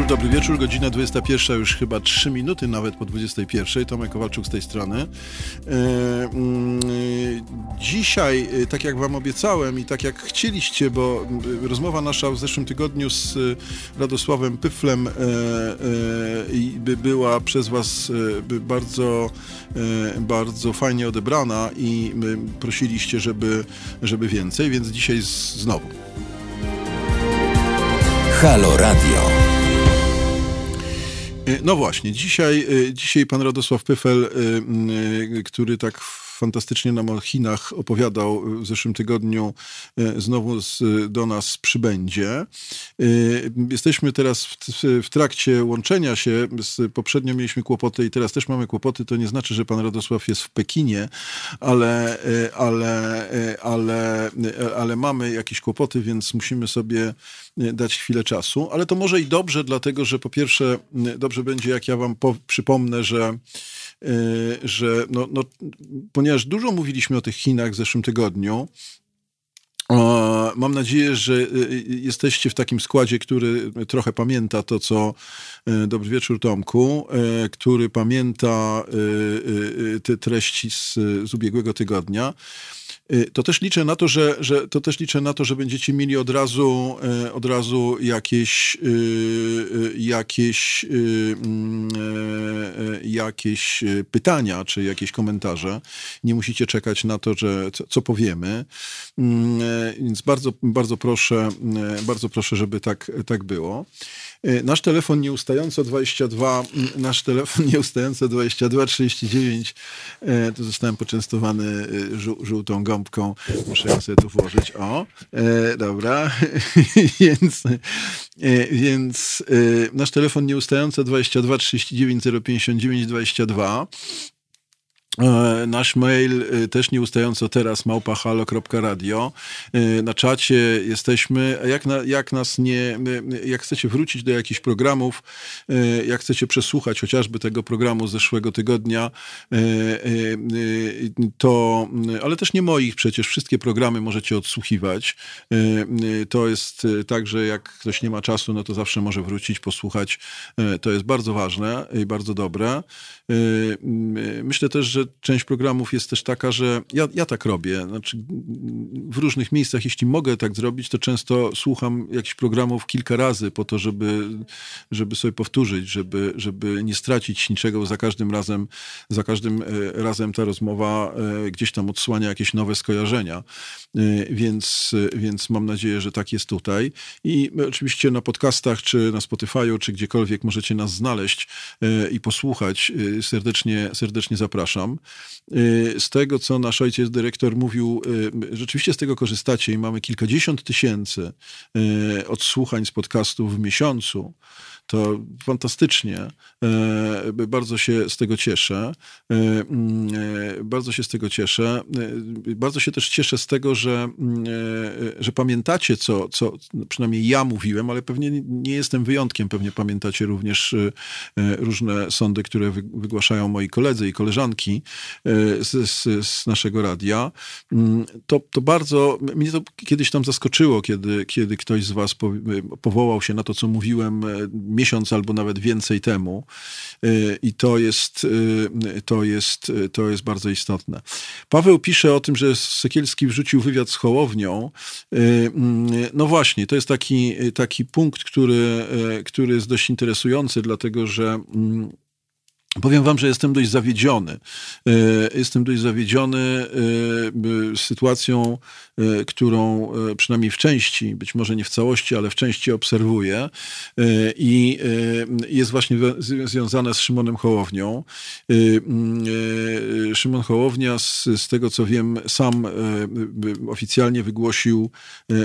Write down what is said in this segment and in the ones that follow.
wieczór, dobry wieczór. Godzina 21, już chyba 3 minuty nawet po 21. Tomek Kowalczuk z tej strony. E, mm, dzisiaj, e, tak jak wam obiecałem i tak jak chcieliście, bo e, rozmowa nasza w zeszłym tygodniu z Radosławem Pyflem by była przez was bardzo, bardzo fajnie odebrana i prosiliście, żeby, żeby więcej, więc dzisiaj znowu. Halo Radio. No właśnie, dzisiaj, dzisiaj pan Radosław Pyfel, który tak fantastycznie nam o Chinach opowiadał w zeszłym tygodniu, e, znowu z, do nas przybędzie. E, jesteśmy teraz w, w, trakcie łączenia się. Z, poprzednio mieliśmy kłopoty i teraz też mamy kłopoty. To nie znaczy, że pan Radosław jest w Pekinie, ale, e, ale, ale, ale mamy jakieś kłopoty, więc musimy sobie dać chwilę czasu. Ale to może i dobrze, dlatego że po pierwsze dobrze będzie, jak ja wam po, przypomnę, że że no, no, ponieważ dużo mówiliśmy o tych Chinach w zeszłym tygodniu, Mam nadzieję, że y, y, jesteście w takim składzie, który trochę pamięta to, co Dobry wieczór Tomku, który pamięta te treści z, z ubiegłego tygodnia. Y, to też liczę na to, że, że, to też liczę na to, że będziecie mieli od razu, y, od razu jakieś, y, jakieś, mm, jakieś pytania czy jakieś komentarze. Nie musicie czekać na to, że co, co powiemy. Mm, więc bardzo, bardzo proszę, bardzo proszę, żeby tak, tak było. E, nasz telefon nieustająco 22, nasz telefon nieustająco 22 39, e, tu zostałem poczęstowany żół, żółtą gąbką, muszę ją sobie tu włożyć, o, dobra, więc, więc nasz telefon nieustająco 22 39 059 22, E, nasz mail e, też nieustająco teraz małpahalo.radio. E, na czacie jesteśmy. Jak, na, jak nas nie, jak chcecie wrócić do jakichś programów, jak chcecie przesłuchać chociażby tego programu z zeszłego tygodnia, to, ale też nie moich przecież, wszystkie programy możecie odsłuchiwać. To jest tak, że jak ktoś nie ma czasu, no to zawsze może wrócić, posłuchać. To jest bardzo ważne i bardzo dobre. Myślę też, że część programów jest też taka, że ja, ja tak robię. Znaczy, w różnych miejscach, jeśli mogę tak zrobić, to często słucham jakichś programów kilka razy po to, żeby, żeby sobie powtórzyć, żeby, żeby nie stracić niczego. Za każdym razem, za każdym e, razem ta rozmowa e, gdzieś tam odsłania jakieś nowe skojarzenia. E, więc, więc mam nadzieję, że tak jest tutaj. I oczywiście na podcastach, czy na Spotify'u, czy gdziekolwiek możecie nas znaleźć i posłuchać. Serdecznie, serdecznie zapraszam. Y, z tego, co nasz ojciec dyrektor mówił, y, rzeczywiście z tego korzystacie i mamy kilkadziesiąt tysięcy y, odsłuchań z podcastów w miesiącu to fantastycznie. E, bardzo się z tego cieszę. E, mm, e, bardzo się z tego cieszę. Bardzo się też cieszę z tego, że, mm, że pamiętacie, co, co przynajmniej ja mówiłem, ale pewnie nie jestem wyjątkiem. Pewnie pamiętacie również różne sądy, które wygłaszają moi koledzy i koleżanki z, z, z naszego radia. Mm, to, to bardzo, mnie to kiedyś tam zaskoczyło, kiedy, kiedy ktoś z was powołał się na to, co mówiłem miesiąc albo nawet więcej temu. Y, I to jest, y, to jest, y, to jest bardzo istotne. Paweł pisze o tym, że Sekielski wrzucił wywiad z Hołownią. Mm, no właśnie, to jest taki, taki punkt, który, który jest dość interesujący, dlatego że mm, Powiem wam, że jestem dość zawiedziony. Jestem dość zawiedziony sytuacją, którą przynajmniej w części, być może nie w całości, ale w części obserwuję i jest właśnie związane z Szymonem Hołownią. Szymon Hołownia, z, z tego co wiem, sam oficjalnie wygłosił,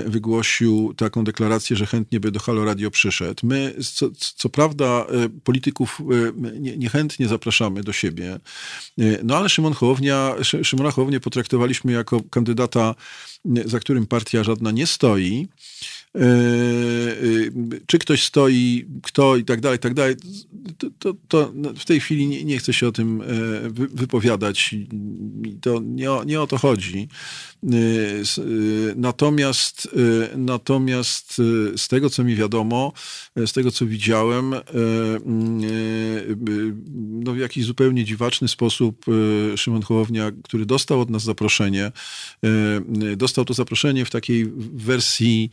wygłosił taką deklarację, że chętnie by do Halo Radio przyszedł. My, co, co prawda, polityków niechętnie chętnie zapraszamy do siebie. No ale Szymon Hołownia, Szymona Hołownię potraktowaliśmy jako kandydata, za którym partia żadna nie stoi. Czy ktoś stoi, kto i tak dalej, i tak dalej, to, to, to w tej chwili nie, nie, chcę się o tym wypowiadać. To nie, nie o to chodzi. Natomiast, natomiast z tego, co mi wiadomo, z tego, co widziałem, no w jakiś zupełnie dziwaczny sposób Szymon Hołownia, który dostał od nas zaproszenie, dostał to zaproszenie w takiej wersji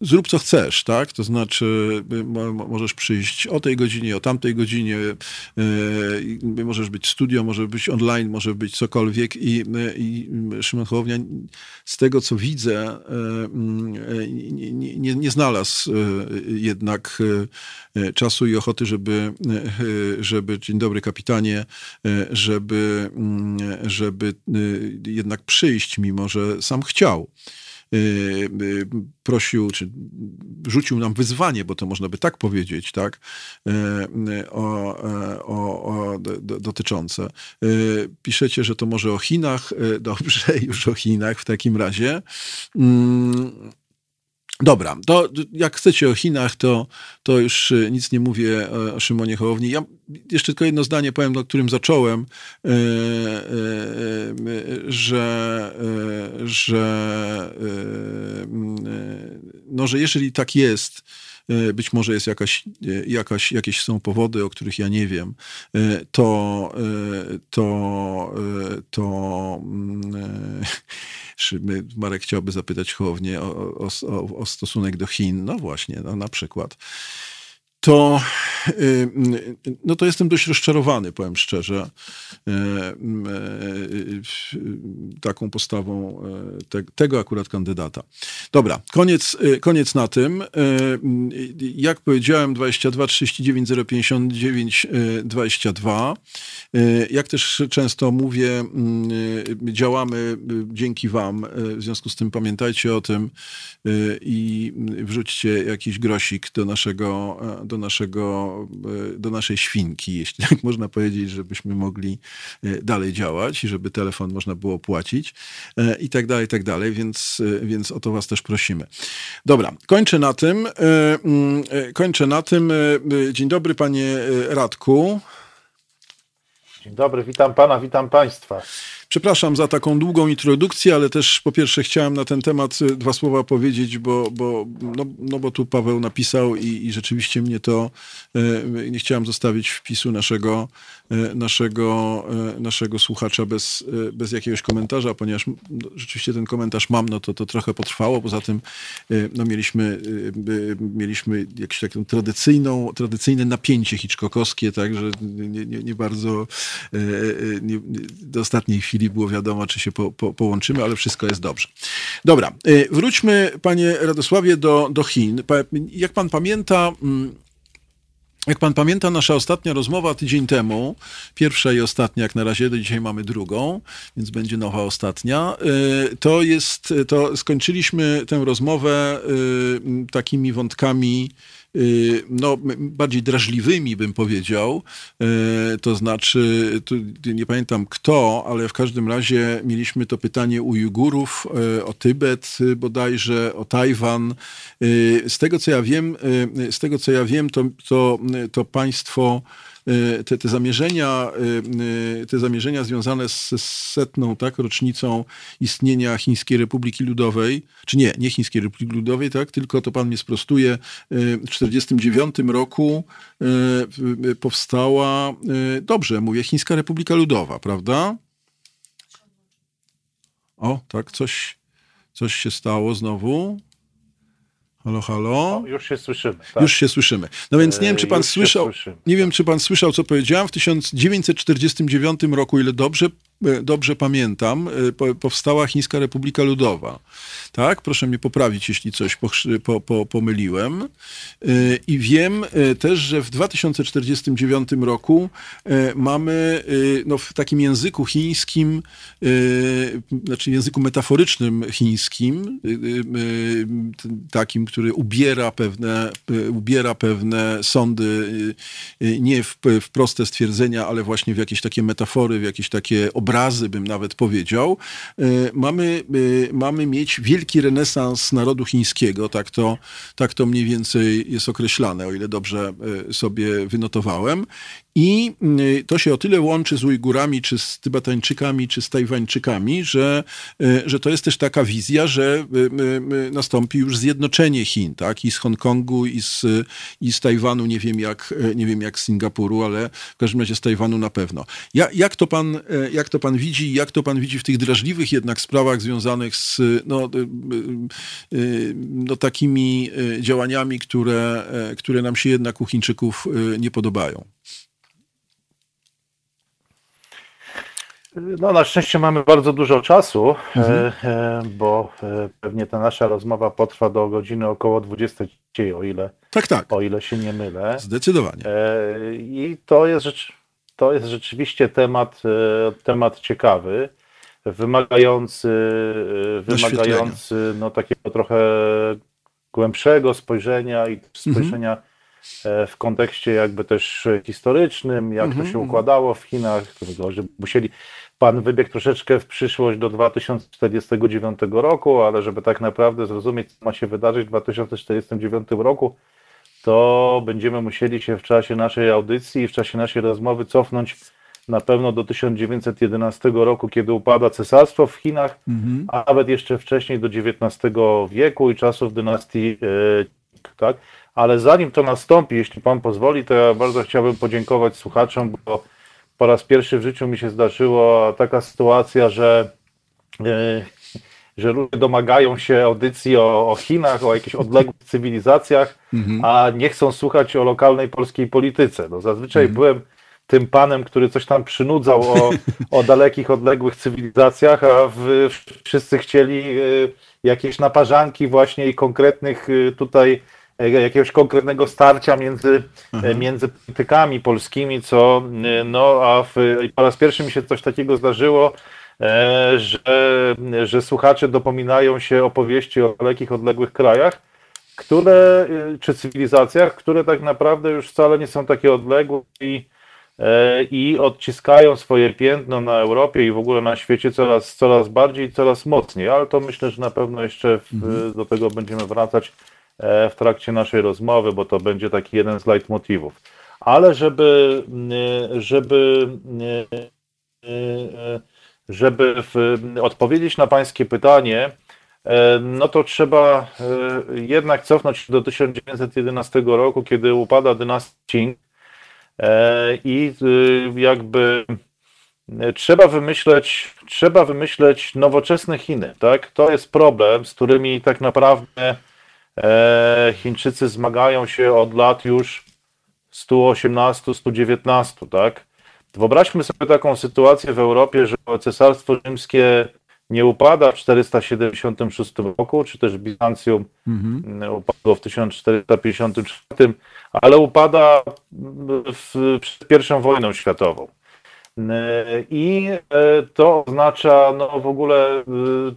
zrób co chcesz, tak? To znaczy możesz przyjść o tej godzinie, o tamtej godzinie, możesz być studio, może być online, może być cokolwiek i, i Szymon Hołownia z tego, co widzę, nie, nie, nie znalazł jednak czasu i ochoty, żeby, żeby dzień dobry kapitanie, żeby, żeby jednak przyjść, mimo że sam chciał. Y, y, prosił, czy rzucił nam wyzwanie, bo to można by tak powiedzieć, tak, y, o, o, o dotyczące. Piszecie, że to może o Chinach. Dobrze, już o Chinach w takim razie. Dobra, to jak chcecie o Chinach, to, to już y, nic nie mówię o Szymonie Hołowni. Ja jeszcze tylko jedno zdanie powiem, o którym zacząłem, y, że, że, no, że jeżeli tak jest, być może jest jakaś, jakaś, jakieś są powody, o których ja nie wiem, to, to, to mm, Marek chciałby zapytać Hołownię o, o, o, stosunek do Chin. No właśnie, no na przykład to, y, no to jestem dość rozczarowany, powiem szczerze, y, y, taką postawą te, tego akurat kandydata. Dobra, koniec, koniec na tym. Jak powiedziałem, 22 39 059 22. Jak też często mówię, działamy dzięki Wam. W związku z tym pamiętajcie o tym i wrzućcie jakiś grosik do naszego do, naszego, e, do naszej świnki, jeśli tak można powiedzieć, żebyśmy mogli e, dalej działać i żeby telefon można było płacić e, i tak dalej, i tak dalej, więc, więc o to was też prosimy. Dobra, kończę na tym. Mm, kończę na tym. Dzień dobry, panie Radku. Dzień dobry, witam pana, witam państwa. Przepraszam za taką długą introdukcję, ale też po pierwsze chciałem na ten temat y, dwa słowa powiedzieć, bo, bo, no, no bo tu Paweł napisał i, i rzeczywiście mnie to, y, nie chciałem zostawić wpisu naszego, y, naszego, naszego słuchacza bez, bez jakiegoś komentarza, ponieważ no, rzeczywiście ten komentarz mam, no to to trochę potrwało. Poza tym no, mieliśmy, mieliśmy jakieś takie tradycyjną, tradycyjne napięcie hitchcockowskie, tak, że nie, nie, nie bardzo nie, do ostatniej chwili chwili było wiadomo, czy się po, po, połączymy, ale wszystko jest dobrze. Dobra, y, wróćmy, panie Radosławie, do, do Chin. Jak pan pamięta, mm, jak pan pamięta, nasza ostatnia rozmowa tydzień temu, pierwsza i ostatnia, jak na razie, do dzisiaj mamy drugą, więc będzie nowa ostatnia, y, to jest, to skończyliśmy tę rozmowę y, takimi wątkami no, bardziej drażliwymi, bym powiedział. Y, to znaczy, nie pamiętam kto, ale w każdym razie mieliśmy to pytanie u Ujgurów, y, o Tybet bodajże, o Tajwan. Z tego, co ja wiem, z tego, co ja wiem, to, to, to państwo Y, te, te, zamierzenia, y, y, te zamierzenia związane z setną tak, rocznicą istnienia Chińskiej Republiki Ludowej, czy nie, nie Chińskiej Republiki Ludowej, tak, tylko to pan mnie sprostuje, w 1949 roku powstała, dobrze mówię, Chińska Republika Ludowa, prawda? O, tak, coś, coś się stało znowu. Halo, halo. No, już się słyszymy. Tak? Już się słyszymy. No więc nie wiem, czy pan już słyszał. Nie wiem, czy pan słyszał, co powiedziałem. W 1949 roku, ile dobrze dobrze pamiętam, e, powstała Chińska Republika Ludowa. Tak? Proszę mnie poprawić, jeśli coś po, po, pomyliłem. E, I wiem też, że w 2049 roku mamy no, w takim języku chińskim, znaczy języku metaforycznym chińskim, takim, który ubiera pewne, ubiera pewne sądy nie w, w proste stwierdzenia, ale właśnie w jakieś takie metafory, w jakieś takie obrazy, bym nawet powiedział. Mamy, mamy mieć wielki renesans narodu chińskiego, tak to, tak to mniej więcej jest określane, o ile dobrze sobie wynotowałem. I y, to się o tyle łączy z Ujgurami, czy z Tybetańczykami, czy z Tajwańczykami, że, y, że to jest też taka wizja, że y, nastąpi już zjednoczenie Chin, tak? I z Hongkongu, i z, i z Tajwanu, nie wiem, jak, nie wiem jak z Singapuru, ale w każdym razie z Tajwanu na pewno. Ja, jak, to pan, jak to pan widzi, jak to pan widzi w tych drażliwych jednak sprawach związanych z no, no, takimi działaniami, które, które nam się jednak u Chińczyków nie podobają? No, na szczęście mamy bardzo dużo czasu, mhm. E, e, bo e, pewnie ta nasza rozmowa potrwa do godziny około 20, o ile, tak, tak. O ile się nie mylę. Zdecydowanie. I to jest, rzecz, to jest rzeczywiście temat, temat ciekawy, wymagający, wymagający no, takiego trochę głębszego spojrzenia i spojrzenia mhm w kontekście jakby też historycznym, jak to się mhm. układało w Chinach, musieli Pan wybiegł troszeczkę w przyszłość do 2049 roku, ale żeby tak naprawdę zrozumieć, co ma się wydarzyć w 2049 roku, to będziemy musieli się w czasie naszej audycji i w czasie naszej rozmowy cofnąć na pewno do 1911 roku, kiedy upada cesarstwo w Chinach, mhm. a nawet jeszcze wcześniej do XIX wieku i czasów dynastii e, tak? Ale zanim to nastąpi, jeśli Pan pozwoli, to ja bardzo chciałbym podziękować słuchaczom, bo po raz pierwszy w życiu mi się zdarzyła taka sytuacja, że, e, że ludzie domagają się audycji o, o Chinach, o jakichś odległych cywilizacjach, mhm. a nie chcą słuchać o lokalnej polskiej polityce. No, zazwyczaj mhm. byłem tym panem, który coś tam przynudzał o, o dalekich, odległych cywilizacjach, a w, wszyscy chcieli e, jakieś naparzanki właśnie i konkretnych e, tutaj jakiegoś konkretnego starcia między, mhm. między politykami polskimi, co e, no, a w, po raz pierwszy mi się coś takiego zdarzyło, że, że słuchacze dopominają się opowieści o dalekich, odległych krajach, które, czy cywilizacjach, które tak naprawdę już wcale nie są takie odległe i, i odciskają swoje piętno na Europie i w ogóle na świecie coraz, coraz bardziej, coraz mocniej, ale to myślę, że na pewno jeszcze w, mhm. do tego będziemy wracać E, w trakcie naszej rozmowy, bo to będzie taki jeden z leitmotivów. Ale żeby, e, żeby, e, żeby w, odpowiedzieć na Pańskie pytanie, no to trzeba jednak cofnąć do 1911 roku, kiedy upada dynastia Qing i jakby trzeba wymyśleć, trzeba wymyśleć nowoczesne Chiny, tak? To jest problem, z którymi tak naprawdę E, Chińczycy zmagają się od lat już 118-119, tak? Wyobraźmy sobie taką sytuację w Europie, że Cesarstwo Rzymskie nie upada w 476 roku, czy też Bizancjum mhm. upadło w 1454, ale upada w, przed I wojną światową. I e, to oznacza no, w ogóle e,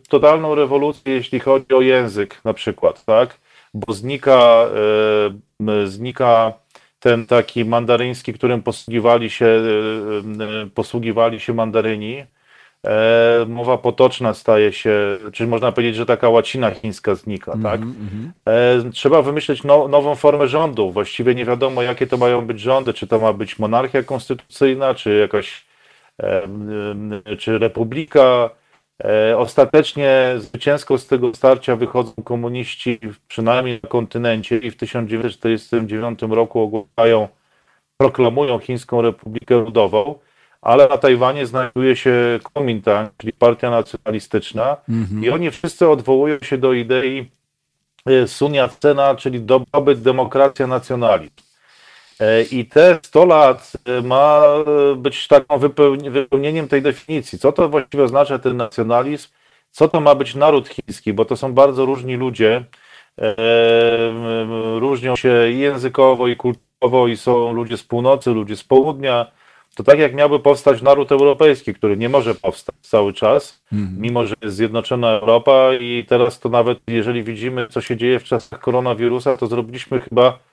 totalną rewolucję, jeśli chodzi o język na przykład, tak? Bo znika, e, znika ten taki mandaryński, którym posługiwali się, e, e, posługiwali się mandaryni. Mowa potoczna staje się, czyli można powiedzieć, że taka łacina chińska znika, mm -hmm, tak? Mm -hmm. Trzeba wymyśleć now, nową formę rządu. Właściwie nie wiadomo, jakie to mają być rządy, czy to ma być monarchia konstytucyjna, czy jakaś, czy republika, E, ostatecznie zwycięsko z tego starcia wychodzą komuniści, przynajmniej na kontynencie, i w 1949 roku ogłaszają, proklamują Chińską Republikę Ludową, ale na Tajwanie znajduje się Kuomintang, czyli partia nacjonalistyczna, mm-hmm. i oni wszyscy odwołują się do idei e, Sun Yat-sena, czyli dobrobyt, demokracja, nacjonalizm. E, I te 100 lat e, ma być taką wypełnieniem tej definicji. Co to właściwie oznacza ten nacjonalizm? Co to ma być naród chiński? Bo to są bardzo różni ludzie. E, różnią się i językowo, i kulturowo, i są ludzie z północy, ludzie z południa. To tak jak miałby powstać naród europejski, który nie może powstać cały czas, mhm. mimo że jest zjednoczona Europa i teraz to nawet, jeżeli widzimy, co się dzieje w czasach koronawirusa, to zrobiliśmy chyba E,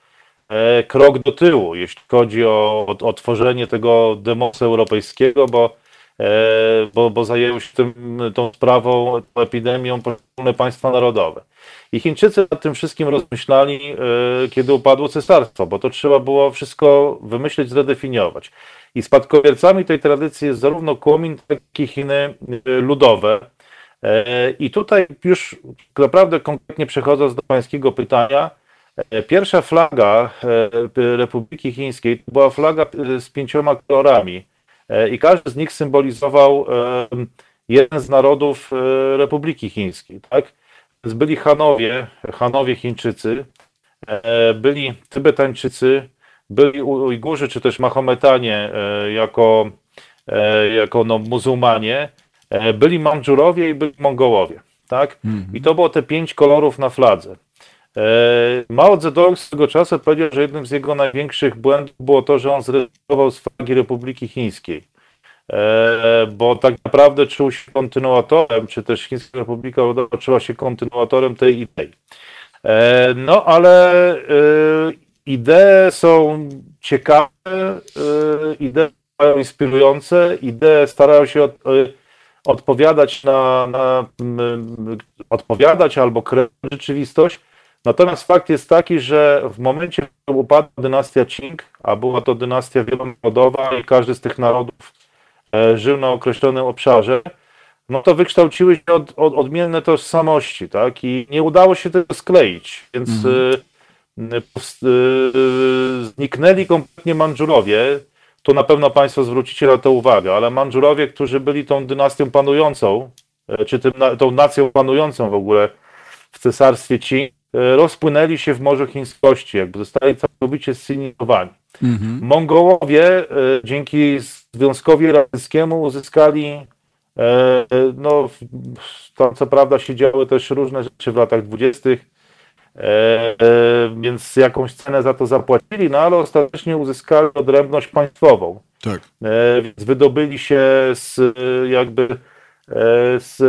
krok do tyłu, jeśli chodzi o, o, o tworzenie tego demosu europejskiego, bo bo, bo zajęły się tym, tą sprawą, tą epidemią poszczególne państwa narodowe. I Chińczycy nad tym wszystkim rozmyślali, kiedy upadło cesarstwo, bo to trzeba było wszystko wymyślić, zredefiniować. I spadkobiercami tej tradycji jest zarówno Kuomin, jak i Chiny ludowe. I tutaj już naprawdę konkretnie przechodząc do pańskiego pytania, E, pierwsza flaga e, Republiki Chińskiej to była flaga e, z pięcioma kolorami i każdy z nich symbolizował jeden z narodów Republiki Chińskiej. Tak? Byli Hanowie, Hanowie Chińczycy, byli Tybetańczycy, byli Ujgurzy czy też Mahometanie jako, jako no, muzułmanie, byli Mandżurowie i byli Mongołowie. Tak? Mm -hmm. I to było te pięć kolorów na fladze. E, Mao Zedong tego czasu powiedział, że jednym z jego największych błędów było to, że on zrezygnował z flagi Republiki Chińskiej. E, bo tak naprawdę czuł się kontynuatorem, czy też Chińska Republika Ludowa czuła się kontynuatorem tej idei. E, no ale idee są ciekawe, idee są inspirujące, idee starają się od, odpowiadać na, na odpowiadać albo kreować rzeczywistość, Natomiast fakt jest taki, że w momencie, kiedy upadła dynastia Qing, a była to dynastia wielonarodowa i każdy z tych narodów e, żył na określonym obszarze, no to wykształciły się od, od, odmienne tożsamości, tak? I nie udało się tego skleić, więc mm. y, y, zniknęli kompletnie Mandżurowie. To na pewno Państwo zwrócicie na to uwagę, ale Mandżurowie, którzy byli tą dynastią panującą, czy tym, tą nacją panującą w ogóle w cesarstwie Qing, E, rozpłynęli się w Morzu Chińskości, jakby zostali całkowicie zcywilizowani. Mhm. Mongołowie e, dzięki Związkowi Radzieckiemu uzyskali, e, no, tam co prawda się działy też różne rzeczy w latach dwudziestych, więc jakąś cenę za to zapłacili, no ale ostatecznie uzyskali odrębność państwową. Tak. Więc wydobyli się z jakby E, z,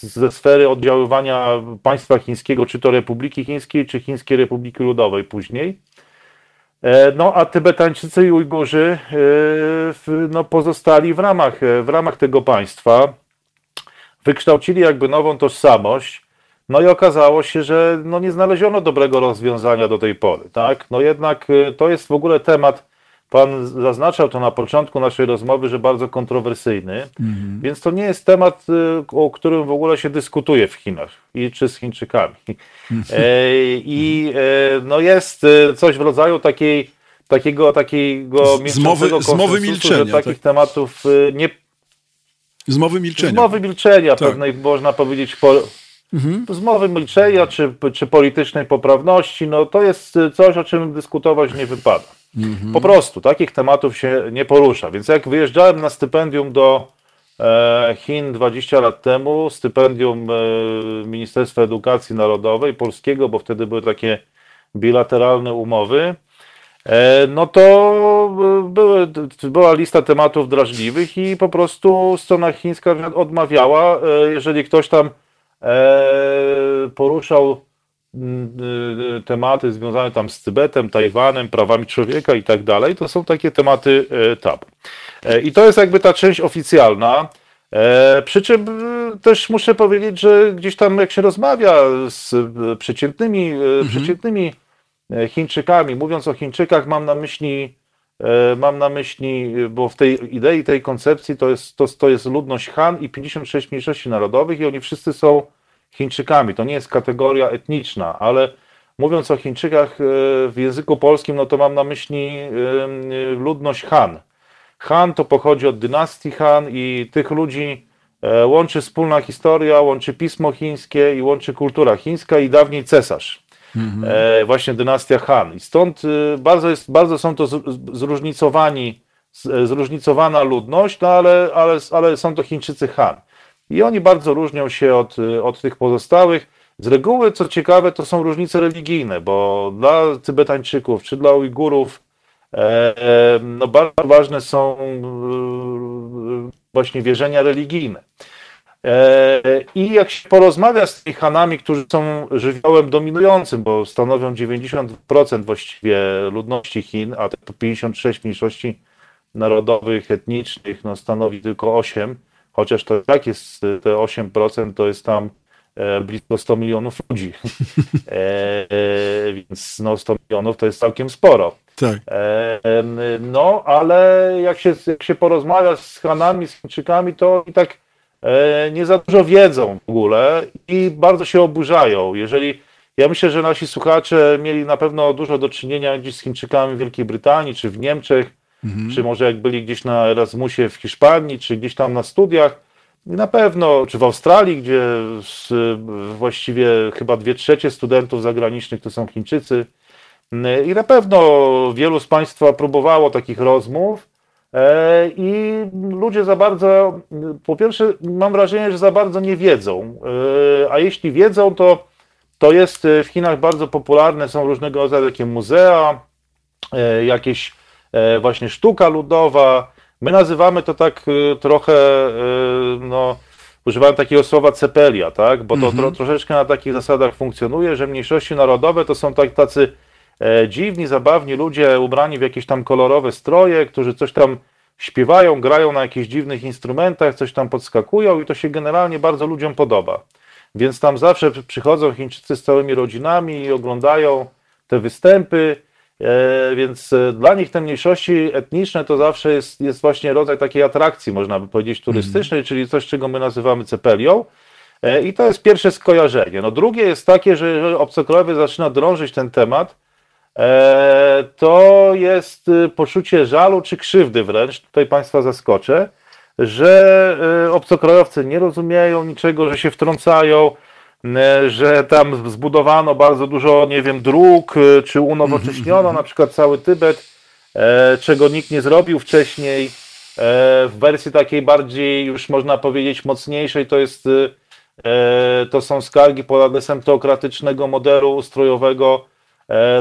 ze sfery oddziaływania państwa chińskiego, czy to Republiki Chińskiej, czy Chińskiej Republiki Ludowej później. E, no a Tybetańczycy i Ujgurzy e, no, pozostali w ramach, w ramach tego państwa, wykształcili jakby nową tożsamość, no i okazało się, że no, nie znaleziono dobrego rozwiązania do tej pory. Tak? No jednak to jest w ogóle temat Pan zaznaczał to na początku naszej rozmowy, że bardzo kontrowersyjny, mhm. więc to nie jest temat, y, o którym w ogóle się dyskutuje w Chinach i czy z Chińczykami. Mhm. E, I e, no jest y, coś w rodzaju takiej, takiego, takiego zmowy, zmowy milczenia. Że takich tak. tematów y, nie. Zmowy milczenia. Zmowy milczenia, tak. pewnej można powiedzieć. Po, mhm. Zmowy milczenia czy, czy politycznej poprawności, no to jest coś, o czym dyskutować nie wypada. Mhm. Po prostu takich tematów się nie porusza. Więc jak wyjeżdżałem na stypendium do e, Chin 20 lat temu, stypendium e, Ministerstwa Edukacji Narodowej Polskiego, bo wtedy były takie bilateralne umowy, e, no to były, była lista tematów drażliwych i po prostu strona chińska odmawiała, jeżeli ktoś tam poruszał tematy związane tam z Tybetem, Tajwanem, prawami człowieka i tak dalej, to są takie tematy e, tabu. I to jest jakby ta część oficjalna. Przy czym też muszę powiedzieć, że gdzieś tam jak się rozmawia z przeciętnymi, mhm. przeciętnymi Chińczykami, mówiąc o Chińczykach, mam na myśli, mam na myśli, bo w tej idei, tej koncepcji to jest, to, to jest ludność Han i 56 mniejszości narodowych i oni wszyscy są Chińczykami. To nie jest kategoria etniczna, ale mówiąc o Chińczykach e, w języku polskim, no to mam na myśli e, ludność Han. Han to pochodzi od dynastii Han i tych ludzi e, łączy wspólna historia, łączy pismo chińskie i łączy kultura chińska i dawniej cesarz. Mhm. Właśnie dynastia Han. I stąd bardzo, jest, bardzo są to zróżnicowani, zróżnicowana ludność, no ale, ale, ale są to Chińczycy Han. I oni bardzo różnią się od, od tych pozostałych. Z reguły, co ciekawe, to są różnice religijne, bo dla Tybetańczyków czy dla Ujgurów e, e, no bardzo ważne są e, właśnie wierzenia religijne. E, I jak się porozmawia z tymi Hanami, którzy są żywiołem dominującym, bo stanowią 90% właściwie ludności Chin, a to 56 mniejszości narodowych, etnicznych no, stanowi tylko 8, chociaż to tak jest, te 8% to jest tam e, blisko 100 milionów ludzi. E, e, więc no, 100 milionów to jest całkiem sporo. Tak. E, no, ale jak się, jak się porozmawia z Hanami, z Chińczykami, to i tak e, nie za dużo wiedzą w ogóle i bardzo się oburzają. Jeżeli ja myślę, że nasi słuchacze mieli na pewno dużo do czynienia gdzieś z Chińczykami w Wielkiej Brytanii, czy w Niemczech, mhm. czy może jak byli gdzieś na Erasmusie w Hiszpanii, czy gdzieś tam na studiach. Na pewno, czy w Australii, gdzie właściwie chyba dwie trzecie studentów zagranicznych to są Chińczycy. I na pewno wielu z Państwa próbowało takich rozmów. E, I ludzie za bardzo, po pierwsze, mam wrażenie, że za bardzo nie wiedzą. E, a jeśli wiedzą, to to jest w Chinach bardzo popularne, są różnego rodzaju takie muzea, e, jakieś właśnie sztuka ludowa. My nazywamy to tak trochę, no, używałem takiego słowa cepelia, tak? Bo to mhm. tro, troszeczkę na takich zasadach funkcjonuje, że mniejszości narodowe to są tak, tacy dziwni, zabawni ludzie ubrani w jakieś tam kolorowe stroje, którzy coś tam śpiewają, grają na jakichś dziwnych instrumentach, coś tam podskakują i to się generalnie bardzo ludziom podoba. Więc tam zawsze przychodzą Chińczycy z całymi rodzinami i oglądają te występy. E, więc e, dla nich te mniejszości etniczne to zawsze jest, jest właśnie rodzaj takiej atrakcji, można by powiedzieć, turystycznej, mm. czyli coś, czego my nazywamy cepelią. E, I to jest pierwsze skojarzenie. No drugie jest takie, że jeżeli obcokrajowy zaczyna drążyć ten temat, to jest poczucie żalu czy krzywdy wręcz. Tutaj Państwa zaskoczę że obcokrajowcy nie rozumieją niczego, że się wtrącają, że tam zbudowano bardzo dużo, nie wiem, dróg, e, czy unowocześniono na przykład cały Tybet, czego nikt nie zrobił wcześniej. W wersji takiej bardziej, już można powiedzieć, mocniejszej, to jest to są skargi pod adresem teokratycznego modelu ustrojowego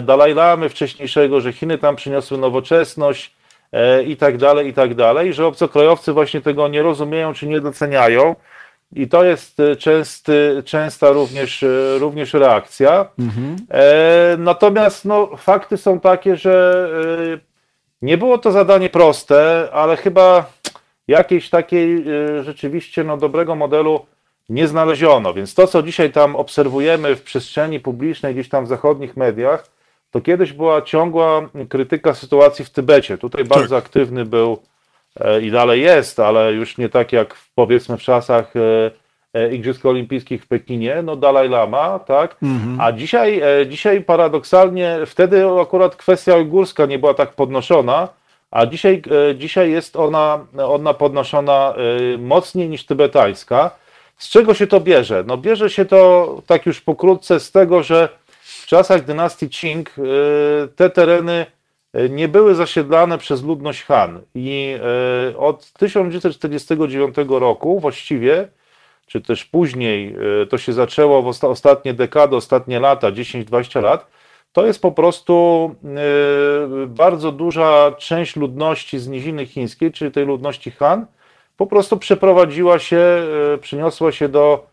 Dalaj Lamy wcześniejszego, że Chiny tam przyniosły nowoczesność, E, i tak dalej, i tak dalej, że obcokrajowcy właśnie tego nie rozumieją czy nie doceniają. I to jest e, częsty, częsta również, e, również reakcja. Mhm. Natomiast no, fakty są takie, że nie było to zadanie proste, ale chyba jakiejś takiej rzeczywiście no, dobrego modelu nie znaleziono. Więc to, co dzisiaj tam obserwujemy w przestrzeni publicznej, gdzieś tam w zachodnich mediach, to kiedyś była ciągła krytyka sytuacji w Tybecie. Tutaj tak. bardzo aktywny był e, i dalej jest, ale już nie tak jak powiedzmy w czasach e, e, Igrzysk Olimpijskich w Pekinie, no Dalaj Lama, tak? Mhm. A dzisiaj, dzisiaj paradoksalnie, wtedy akurat kwestia ujgurska nie była tak podnoszona, a dzisiaj, dzisiaj jest ona, ona podnoszona mocniej niż tybetańska. Z czego się to bierze? No bierze się to tak już pokrótce z tego, że w czasach dynastii Qing e, te tereny e, nie były zasiedlane przez ludność Han. I e, od 1949 roku właściwie, czy też później, to się zaczęło w ostatnie dekady, ostatnie lata, 10-20 lat, to jest po prostu bardzo duża część ludności z niziny chińskiej, czyli tej ludności Han, po prostu przeprowadziła się, przyniosła się do E,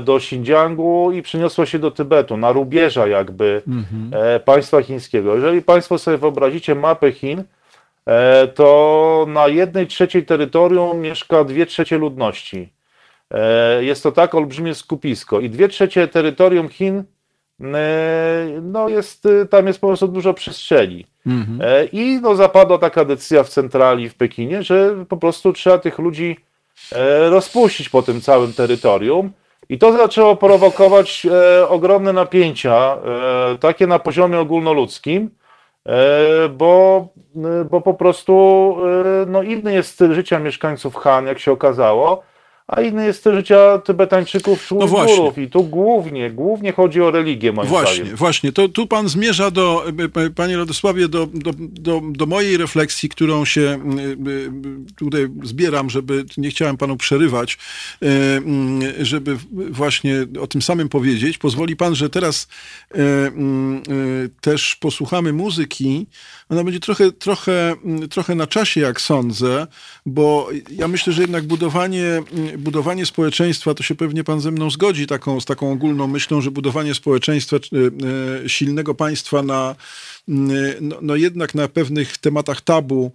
do Xinjiangu i przeniosła się do Tybetu, na rubieża jakby mhm. E, państwa chińskiego. Jeżeli Państwo sobie wyobrazicie mapę Chin, e, to na jednej trzeciej terytorium mieszka dwie trzecie ludności. Jest to tak olbrzymie skupisko i dwie trzecie terytorium Chin no jest, tam jest po prostu dużo przestrzeni. Mhm. I no zapadła taka decyzja w centrali w Pekinie, że po prostu trzeba tych ludzi rozpuścić po tym całym terytorium. I to zaczęło prowokować e, ogromne napięcia, e, takie na poziomie ogólnoludzkim, e, bo, e, bo po prostu e, no, inny jest styl życia mieszkańców Han, jak się okazało a inny jest styl życia Tybetańczyków czy no I tu głównie, głównie chodzi o religię, moim właśnie, zdaniem. Właśnie, to tu pan zmierza do, panie Radosławie, do, do, do, do mojej refleksji, którą się tutaj zbieram, żeby, nie chciałem panu przerywać, żeby właśnie o tym samym powiedzieć. Pozwoli pan, że teraz też posłuchamy muzyki. Ona będzie trochę, trochę, trochę na czasie, jak sądzę, bo ja myślę, że jednak budowanie budowanie społeczeństwa, to się pewnie pan ze mną zgodzi taką, z taką ogólną myślą, że budowanie społeczeństwa, e, silnego państwa na, no, no jednak na pewnych tematach tabu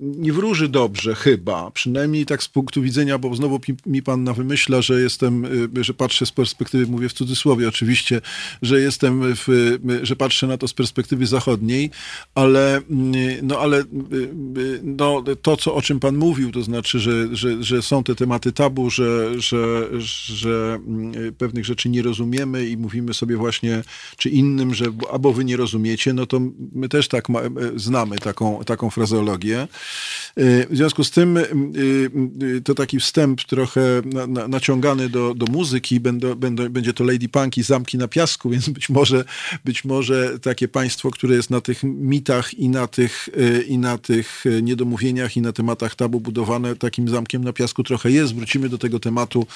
nie wróży dobrze chyba, przynajmniej tak z punktu widzenia, bo znowu mi pan na wymyśla, że jestem, że patrzę z perspektywy, mówię w cudzysłowie oczywiście, że jestem, w, że patrzę na to z perspektywy zachodniej, ale, no, ale no, to, co, o czym pan mówił, to znaczy, że, że, że są te tematy tabu, że, że, że pewnych rzeczy nie rozumiemy i mówimy sobie właśnie, czy innym, że albo wy nie rozumiecie, no to my też tak ma, znamy taką, taką frazeologię. W związku z tym to taki wstęp trochę naciągany do, do muzyki, będą, będą, będzie to Lady Punk i Zamki na Piasku, więc być może, być może takie państwo, które jest na tych mitach i na tych, i na tych niedomówieniach i na tematach tabu budowane takim zamkiem na piasku trochę jest. Wrócimy do tego tematu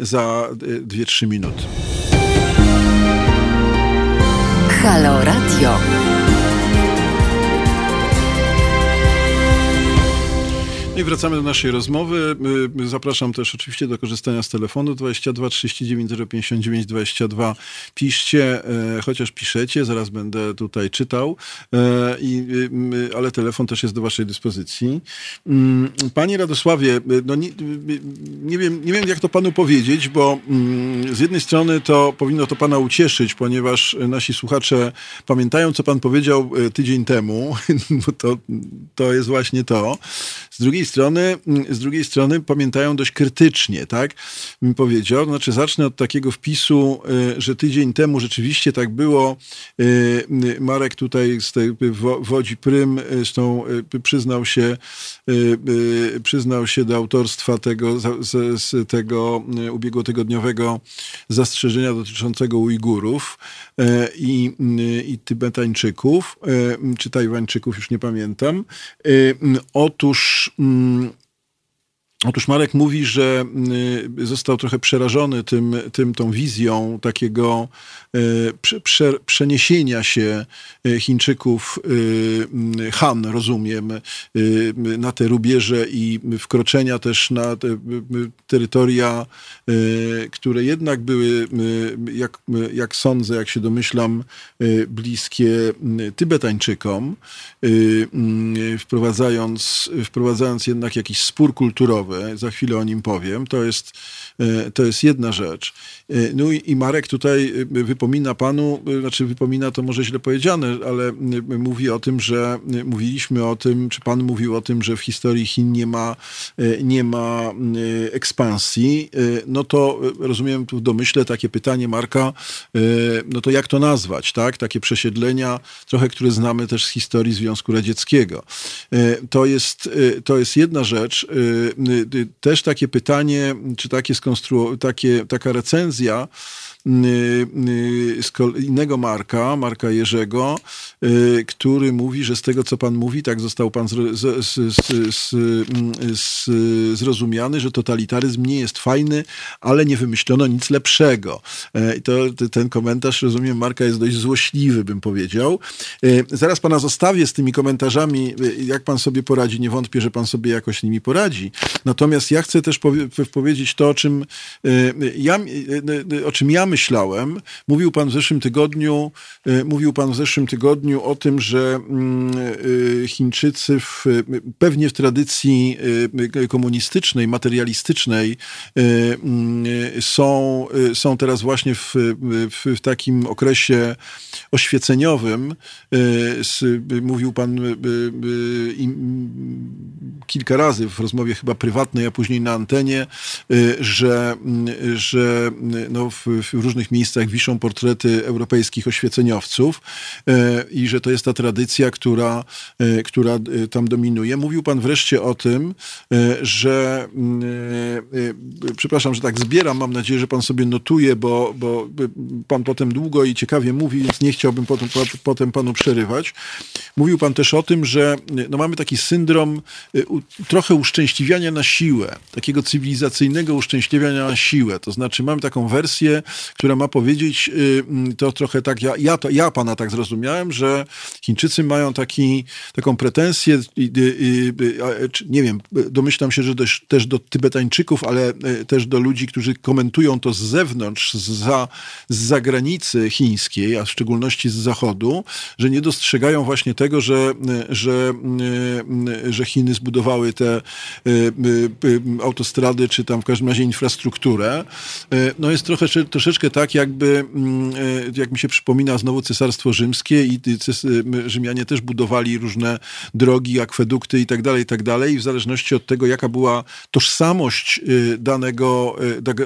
za 2-3 minuty. Halo Radio. Wracamy do naszej rozmowy. Zapraszam też oczywiście do korzystania z telefonu 22 39 059 22. Piszcie, e, chociaż piszecie, zaraz będę tutaj czytał, e, ale telefon też jest do waszej dyspozycji. Mm, panie Radosławie, no nie, nie, wiem, nie wiem jak to panu powiedzieć, bo mm, z jednej strony to powinno to pana ucieszyć, ponieważ nasi słuchacze pamiętają, co pan powiedział e, tydzień temu, bo to, to jest właśnie to. Z drugiej strony, z drugiej strony pamiętają dość krytycznie, tak? Bym powiedział. Znaczy, zacznę od takiego wpisu, y, że tydzień temu rzeczywiście tak było. Y, y, Marek tutaj z tej Wodzi Prym zresztą przyznał się, przyznał się do autorstwa tego, z, z tego ubiegłotygodniowego zastrzeżenia dotyczącego Ujgurów i, i Tybetańczyków, czy Tajwańczyków, już nie pamiętam. Otóż Mm, otóż Marek mówi, że y, został trochę przerażony tym, tym tą wizją takiego y, prze, przeniesienia się y, Chińczyków Han, rozumiem, na te rubieże i wkroczenia też na te terytoria, które jednak były, jak, jak sądzę, jak się domyślam, bliskie Tybetańczykom, wprowadzając, wprowadzając jednak jakiś spór kulturowy, za chwilę o nim powiem, to jest, to jest jedna rzecz. No i, Marek tutaj wypomina panu, znaczy wypomina to może źle powiedziane, ale mówi o tym, że mówiliśmy o tym, czy pan mówił o tym, że w historii Chin nie ma, nie ma ekspansji, no to rozumiem w domyśle takie pytanie Marka, no to jak to nazwać, tak? Takie przesiedlenia, trochę, które znamy też z historii Związku Radzieckiego. To jest, to jest jedna rzecz. Też takie pytanie, czy takie, skonstru- takie taka recenzja, Y, y, innego Marka, Marka Jerzego, y, który mówi, że z tego, co pan mówi, tak został pan zrozumiany, że totalitaryzm nie jest fajny, ale nie wymyślono nic lepszego. E, I to, ten komentarz, rozumiem, Marka jest dość złośliwy, bym powiedział. E, zaraz pana zostawię z tymi komentarzami, jak pan sobie poradzi. Nie wątpię, że pan sobie jakoś nimi poradzi. Natomiast ja chcę też powie powiedzieć to, o czym ja, o czym ja myślałem. Mówił pan w zeszłym tygodniu, e, mówił pan w zeszłym tygodniu o tym, że mm, e, Chińczycy w, pewnie w tradycji e, komunistycznej, materialistycznej mm, są, są teraz właśnie w, w, w takim okresie oświeceniowym. Mówił pan kilka razy w rozmowie chyba prywatnej, a później na antenie, że, że no w, różnych miejscach wiszą portrety europejskich oświeceniowców e, i że to jest ta tradycja, która, e, która e, tam dominuje. Mówił pan wreszcie o tym, że przepraszam, że tak zbieram, mam nadzieję, że pan sobie notuje, bo, bo pan potem długo i ciekawie mówi, więc nie chciałbym potem, potem panu przerywać. Mówił pan też o tym, że no mamy taki syndrom trochę uszczęśliwiania na siłę, takiego cywilizacyjnego uszczęśliwiania na siłę. To znaczy mamy taką wersję, która ma powiedzieć, to trochę tak, ja, ja, to, ja pana tak zrozumiałem, że Chińczycy mają taki, taką pretensję, nie wiem, domyślam się, że też, też do Tybetańczyków, ale też do ludzi, którzy komentują to z zewnątrz, z, za, z zagranicy chińskiej, a w szczególności z zachodu, że nie dostrzegają właśnie tego, że, że, że Chiny zbudowały te e, e, autostrady, czy tam w każdym razie infrastrukturę. E, no jest trochę, troszeczkę tak, jakby, mm, jak mi się przypomina znowu Cesarstwo Rzymskie i Rzymianie też budowali różne drogi, akwedukty i tak dalej, i tak dalej. I w zależności od tego, jaka była tożsamość danego,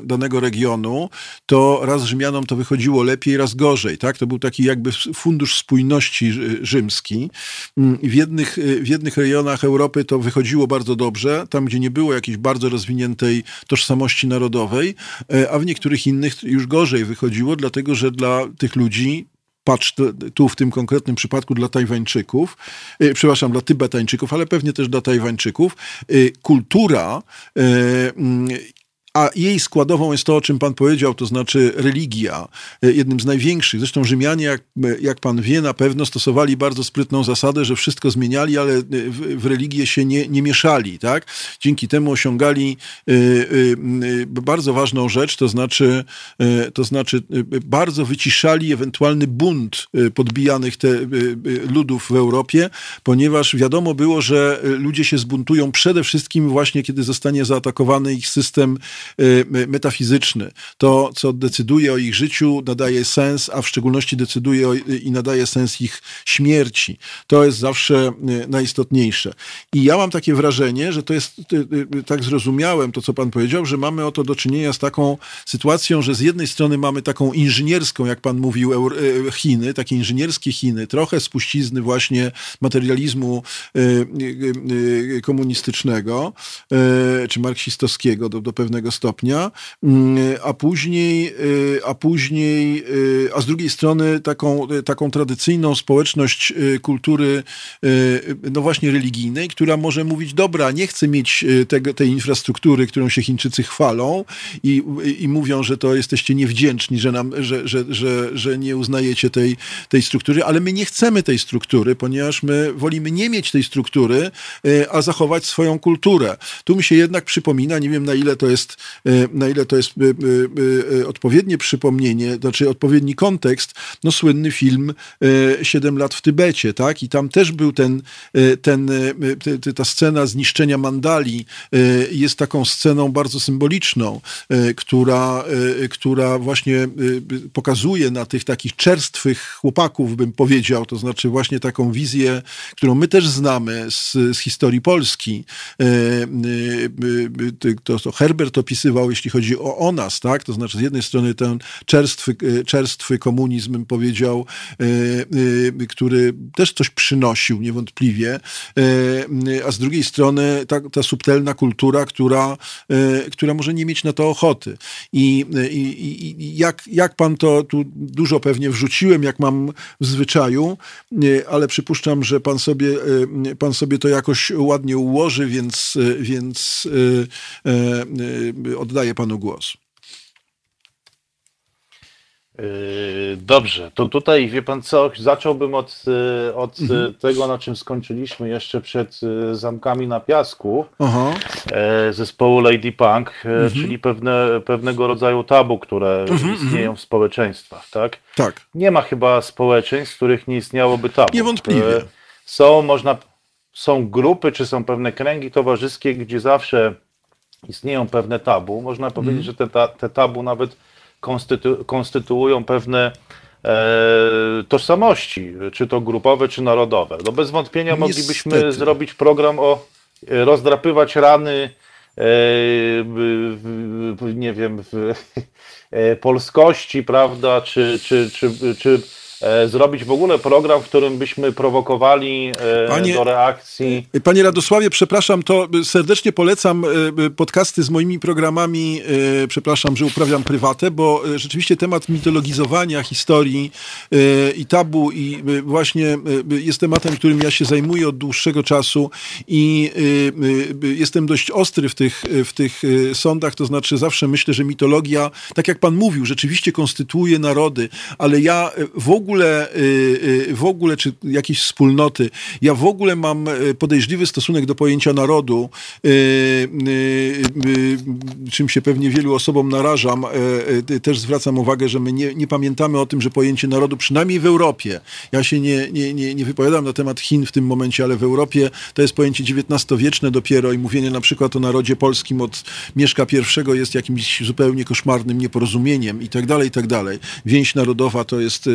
danego regionu, to raz Rzymianom to wychodziło lepiej, raz gorzej. Tak? To był taki jakby fundusz spójności rzymski. Mm, w jednych, w jednych rejonach Europy to wychodziło bardzo dobrze, tam gdzie nie było jakiejś bardzo rozwiniętej tożsamości narodowej, e, a w niektórych innych już gorzej wychodziło, dlatego że dla tych ludzi patrz tu w tym konkretnym przypadku dla Tajwańczyków, e, przepraszam, dla Tybetańczyków, ale pewnie też dla Tajwańczyków, e, kultura mm, a jej składową jest to, o czym pan powiedział, to znaczy religia. E, jednym z największych, zresztą Rzymianie, jak, jak pan wie, na pewno stosowali bardzo sprytną zasadę, że wszystko zmieniali, ale w, w religię się nie, nie mieszali. Tak? Dzięki temu osiągali bardzo ważną rzecz, to znaczy, to znaczy bardzo wyciszali ewentualny bunt podbijanych te, ludów w Europie, ponieważ wiadomo było, że ludzie się zbuntują przede wszystkim właśnie, kiedy zostanie zaatakowany ich system metafizyczny. To, co decyduje o ich życiu, nadaje sens, a w szczególności decyduje o, i nadaje sens ich śmierci. To jest zawsze y, najistotniejsze. I ja mam takie wrażenie, że to jest, y, tak zrozumiałem to, co pan powiedział, że mamy oto do czynienia z taką sytuacją, że z jednej strony mamy taką inżynierską, jak pan mówił, Chiny, takie inżynierskie Chiny, trochę spuścizny właśnie materializmu komunistycznego, czy marksistowskiego do, do pewnego stopnia, mm, a później, y, a później, y, a z drugiej strony taką, taką tradycyjną społeczność y, kultury, no właśnie religijnej, która może mówić, dobra, nie chcę mieć tego, tej infrastruktury, którą się Chińczycy chwalą i, i mówią, że to jesteście niewdzięczni, że, nam, że, że, że, że nie uznajecie tej, tej struktury, ale my nie chcemy tej struktury, ponieważ my wolimy nie mieć tej struktury, a zachować swoją kulturę. Tu mi się jednak przypomina, nie wiem na ile to jest na ile to jest e, e, odpowiednie przypomnienie, znaczy odpowiedni kontekst, no słynny film Siedem lat w Tybecie, tak? I tam też był ten, ten, ta scena zniszczenia mandali jest taką sceną bardzo symboliczną, która, która właśnie pokazuje na tych takich czerstwych chłopaków, bym powiedział, to znaczy właśnie taką wizję, którą my też znamy z, z historii Polski. To, to Herbert opisał opisywał, jeśli chodzi o, o nas, tak? To znaczy z jednej strony ten czerstwy, e, czerstwy komunizm, bym powiedział, e, e, który też coś przynosił niewątpliwie, a z drugiej strony ta, ta subtelna kultura, która, która może nie mieć na to ochoty. I, i, i jak, jak pan to, tu dużo pewnie wrzuciłem, jak mam w zwyczaju, ale przypuszczam, że pan sobie, pan sobie to jakoś ładnie ułoży, więc, więc oddaję panu głos. Yy, dobrze, to tutaj wie pan co, zacząłbym od, yy, od yy, mhm. tego, na czym skończyliśmy jeszcze przed zamkami na piasku Aha. zespołu Lady Punk, mhm. czyli pewne, pewnego rodzaju tabu, które mhm, istnieją mhm. w społeczeństwach, tak? Tak. Nie ma chyba społeczeństw, w których nie istniałoby tabu. Niewątpliwie. Są, można, są grupy, czy są pewne kręgi towarzyskie, gdzie zawsze istnieją pewne tabu. Można powiedzieć, mm. że te, te tabu nawet konstytu, konstytuują pewne e, tożsamości, czy to grupowe, czy narodowe. No bez wątpienia Niestety. moglibyśmy zrobić program o e, rozdrapywać rany e, nie wiem, e, polskości, prawda, czy, czy, czy, czy zrobić w ogóle program, w którym byśmy prowokowali e, Panie, do reakcji. Panie Radosławie, przepraszam, to serdecznie polecam podcasty z moimi programami. Przepraszam, że uprawiam prywatę, bo rzeczywiście temat mitologizowania historii i tabu i właśnie jest tematem, którym ja się zajmuję od dłuższego czasu i jestem dość ostry w tych, w tych sądach, to znaczy zawsze myślę, że mitologia, tak jak pan mówił, rzeczywiście konstytuuje narody, ale ja w ogóle, w ogóle, czy jakieś wspólnoty, ja w ogóle mam podejrzliwy stosunek do pojęcia narodu, czym się pewnie wielu osobom narażam. Też zwracam uwagę, że my nie, nie pamiętamy o tym, że pojęcie narodu, przynajmniej w Europie, ja się nie, nie, nie, nie wypowiadam na temat Chin w tym momencie, ale w Europie to jest pojęcie XIX-wieczne dopiero i mówienie na przykład o narodzie polskim od Mieszka I jest jakimś zupełnie koszmarnym nieporozumieniem i tak dalej, i tak dalej. Więź narodowa to jest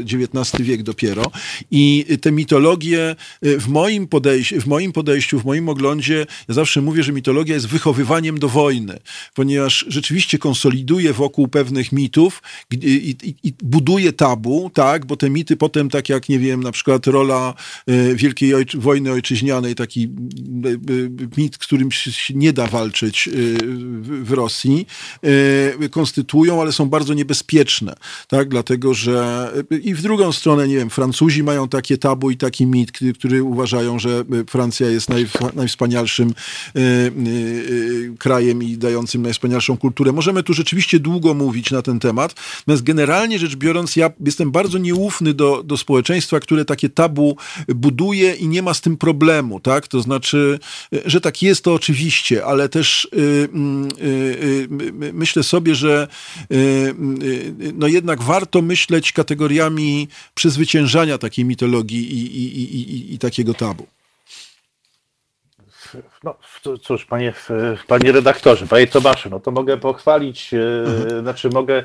XIX wiek dopiero. I te mitologie e, w moim, podejściu, w moim podejściu, w moim oglądzie, ja zawsze mówię, że mitologia jest wychowywaniem do wojny, ponieważ rzeczywiście konsoliduje wokół pewnych mitów i, i, i buduje tabu, tak, bo te mity potem, tak jak, nie wiem, na przykład rola Wielkiej Ojczy Wojny Ojczyźnianej, taki mit, którym się nie da walczyć w Rosji, konstytuują, ale są bardzo niebezpieczne, tak, dlatego, że i w drugą stronę, nie wiem, Francuzi mają takie tabu i taki mit, który, który uważają, że Francja jest naj, najwspanialszym y, y, krajem i dającym najwspanialszą kulturę. Możemy tu rzeczywiście długo mówić na ten temat, natomiast generalnie rzecz biorąc, ja jestem bardzo nieufny do, do społeczeństwa, które takie tabu buduje i nie ma z tym problemu, tak, to znaczy, że tak jest, to oczywiście, ale też y, myślę sobie, że no jednak warto myśleć kategoriami przezwyciężania takiej mitologii i, i, i, i takiego tabu. No cóż, panie, panie redaktorze, panie Tomaszu, no to mogę pochwalić, mhm. znaczy mogę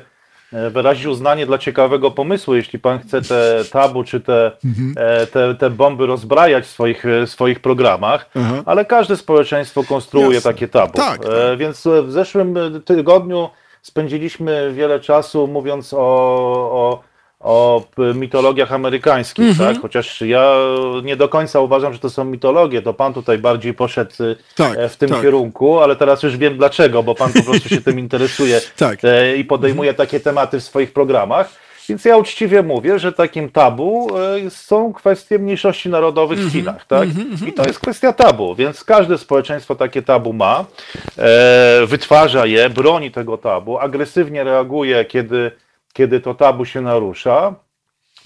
e, wyrazić uznanie dla ciekawego pomysłu, jeśli pan chce te tabu czy te, mhm. E, te, te bomby rozbrajać w swoich, swoich programach, mhm. ale każde społeczeństwo konstruuje Jasne. takie tabu. Tak, tak. Więc w zeszłym tygodniu spędziliśmy wiele czasu mówiąc o, o, o mitologiach amerykańskich, mm -hmm. tak? Chociaż ja nie do końca uważam, że to są mitologie, to pan tutaj bardziej poszedł e, tak, w tym tak. kierunku, ale teraz już wiem dlaczego, bo pan po prostu się tym interesuje tak. E, i podejmuje mm -hmm. takie tematy w swoich programach. Więc ja uczciwie mówię, że takim tabu e, są kwestie mniejszości narodowych w mhm. Chinach, tak? Mhm, mhm. I to jest kwestia tabu, więc każde społeczeństwo takie tabu ma, e, wytwarza je, broni tego tabu, agresywnie reaguje, kiedy, kiedy to tabu się narusza,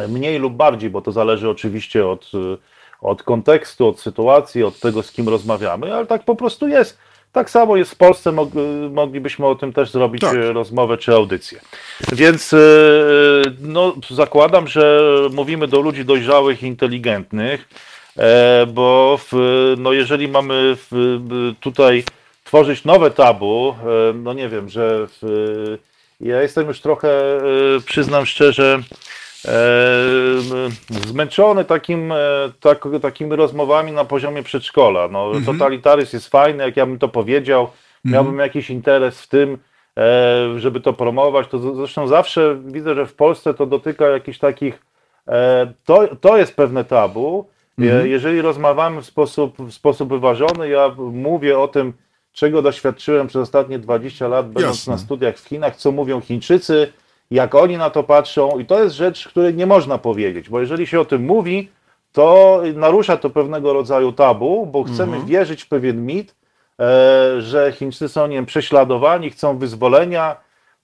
mniej lub bardziej, bo to zależy oczywiście od, od kontekstu, od sytuacji, od tego, z kim rozmawiamy, ale tak po prostu jest. Tak samo jest w Polsce, moglibyśmy o tym też zrobić tak. E, rozmowę czy audycję. Więc e, no, zakładam, że mówimy do ludzi dojrzałych inteligentnych, e, bo w, no, jeżeli mamy tutaj tworzyć nowe tabu, no nie wiem, że w, ja jestem już trochę, przyznam szczerze, zmęczony takim, e, tak, takimi rozmowami na poziomie przedszkola. No, mhm. Totalitaryzm jest fajny, jak ja bym to powiedział, mhm. miałbym jakiś interes w tym, e, żeby to promować. To zresztą zawsze widzę, że w Polsce to dotyka jakichś takich, e, to, to jest pewne tabu. Mhm. Jeżeli rozmawiamy w sposób, w sposób wyważony, ja mówię o tym, czego doświadczyłem przez ostatnie 20 lat, będąc Jasne. na studiach w Chinach, co mówią Chińczycy, jak oni na to patrzą, i to jest rzecz, której nie można powiedzieć, bo jeżeli się o tym mówi, to narusza to pewnego rodzaju tabu, bo chcemy mhm. wierzyć w pewien mit, e, że Chińczycy są nie wiem, prześladowani, chcą wyzwolenia,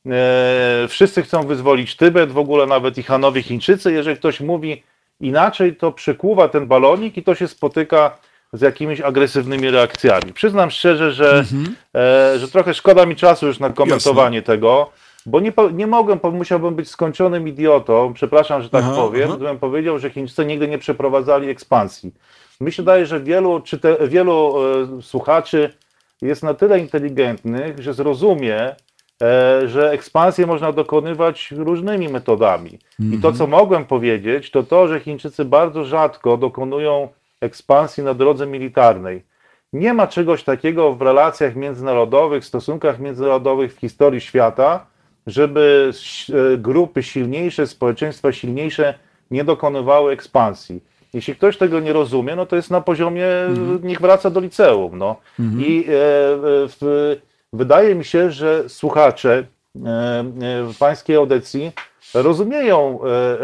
e, wszyscy chcą wyzwolić Tybet, w ogóle nawet i Hanowie Chińczycy. Jeżeli ktoś mówi inaczej, to przykuwa ten balonik i to się spotyka z jakimiś agresywnymi reakcjami. Przyznam szczerze, że, mhm. e, że trochę szkoda mi czasu już na komentowanie Jasne. tego. Bo nie, nie mogłem, musiałbym być skończonym idiotą, przepraszam, że tak aha, powiem, aha. gdybym powiedział, że Chińczycy nigdy nie przeprowadzali ekspansji. Mi się daje, że wielu, czyte, wielu e, słuchaczy jest na tyle inteligentnych, że zrozumie, e, że ekspansję można dokonywać różnymi metodami. I to, co mhm. mogłem powiedzieć, to to, że Chińczycy bardzo rzadko dokonują ekspansji na drodze militarnej. Nie ma czegoś takiego w relacjach międzynarodowych, stosunkach międzynarodowych w historii świata, żeby e, grupy silniejsze, społeczeństwa silniejsze nie dokonywały ekspansji. Jeśli ktoś tego nie rozumie, no to jest na poziomie, mhm. niech wraca do liceum. No. Mhm. I e, w, wydaje mi się, że słuchacze e, e, pańskiej audycji rozumieją e, e,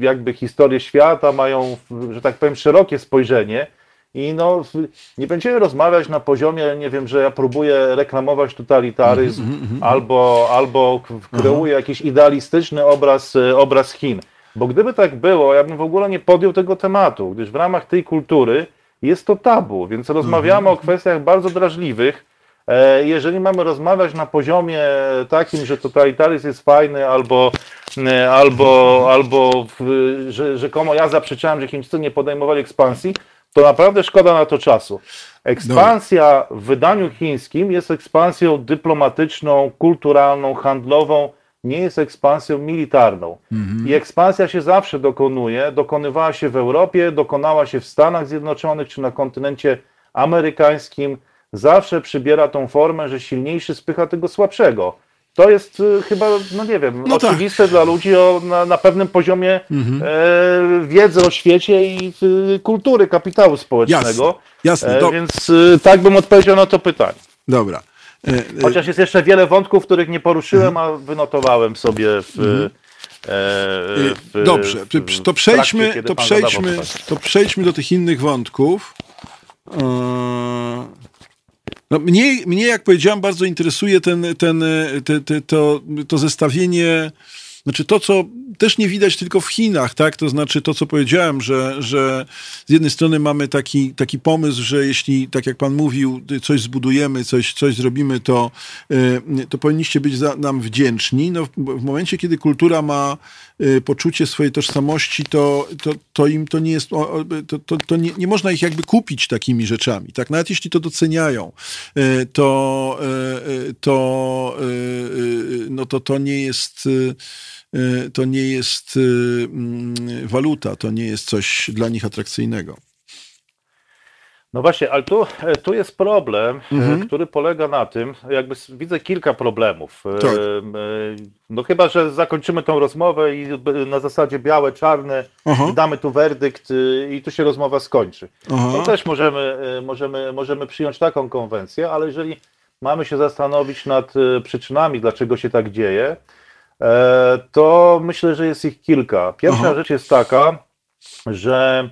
jakby historię świata, mają, że tak powiem, szerokie spojrzenie i no, nie będziemy rozmawiać na poziomie, nie wiem, że ja próbuję reklamować totalitaryzm mm -hmm, albo, albo kreuję jakiś idealistyczny obraz, e, obraz Chin. Bo gdyby tak było, ja bym w ogóle nie podjął tego tematu, gdyż w ramach tej kultury jest to tabu, więc rozmawiamy mm -hmm. o kwestiach bardzo drażliwych. E, jeżeli mamy rozmawiać na poziomie takim, że totalitaryzm jest fajny, albo, albo, albo że rzekomo ja zaprzeczałem, że Chińczycy nie podejmowali ekspansji, to naprawdę szkoda na to czasu. Ekspansja w wydaniu chińskim jest ekspansją dyplomatyczną, kulturalną, handlową, nie jest ekspansją militarną. Mhm. I ekspansja się zawsze dokonuje, dokonywała się w Europie, dokonała się w Stanach Zjednoczonych czy na kontynencie amerykańskim. Zawsze przybiera tą formę, że silniejszy spycha tego słabszego. To jest y, chyba, no nie wiem, no tak. oczywiste tak. dla ludzi o, na, na pewnym poziomie mhm. e, wiedzy o świecie i y, kultury kapitału społecznego. Jasne, jasne. E, więc y, tak bym odpowiedział na to pytanie. Dobra. E, e, Chociaż jest jeszcze wiele wątków, których nie poruszyłem, mhm. a wynotowałem sobie w. Mhm. E, w Dobrze, to przejdźmy, trakcie, to, przejdźmy, to przejdźmy do tych innych wątków. No, mnie, mnie, jak powiedziałem, bardzo interesuje ten, ten, te, te, to, to zestawienie znaczy to, co też nie widać tylko w Chinach, tak? To znaczy to, co powiedziałem, że, że z jednej strony mamy taki, taki pomysł, że jeśli, tak jak pan mówił, coś zbudujemy, coś, coś zrobimy, to, y, to powinniście być za, nam wdzięczni. No, w momencie, kiedy kultura ma y, poczucie swojej tożsamości, to, to, to im to nie jest, to, to, to nie, nie można ich jakby kupić takimi rzeczami, tak? Nawet jeśli to doceniają, y, to, to, no to, to nie jest to nie jest y, mm, waluta, to nie jest coś dla nich atrakcyjnego. No właśnie, ale tu, tu jest problem, e, mhm. który polega na tym, jakby widzę kilka problemów. E, tak. E, no chyba, że zakończymy tą rozmowę i na zasadzie białe, czarne, damy tu werdykt i tu się rozmowa skończy. Aha. To też możemy, możemy, możemy przyjąć taką konwencję, ale jeżeli mamy się zastanowić nad przyczynami, dlaczego się tak dzieje, E, to myślę, że jest ich kilka. Pierwsza Aha. rzecz jest taka, że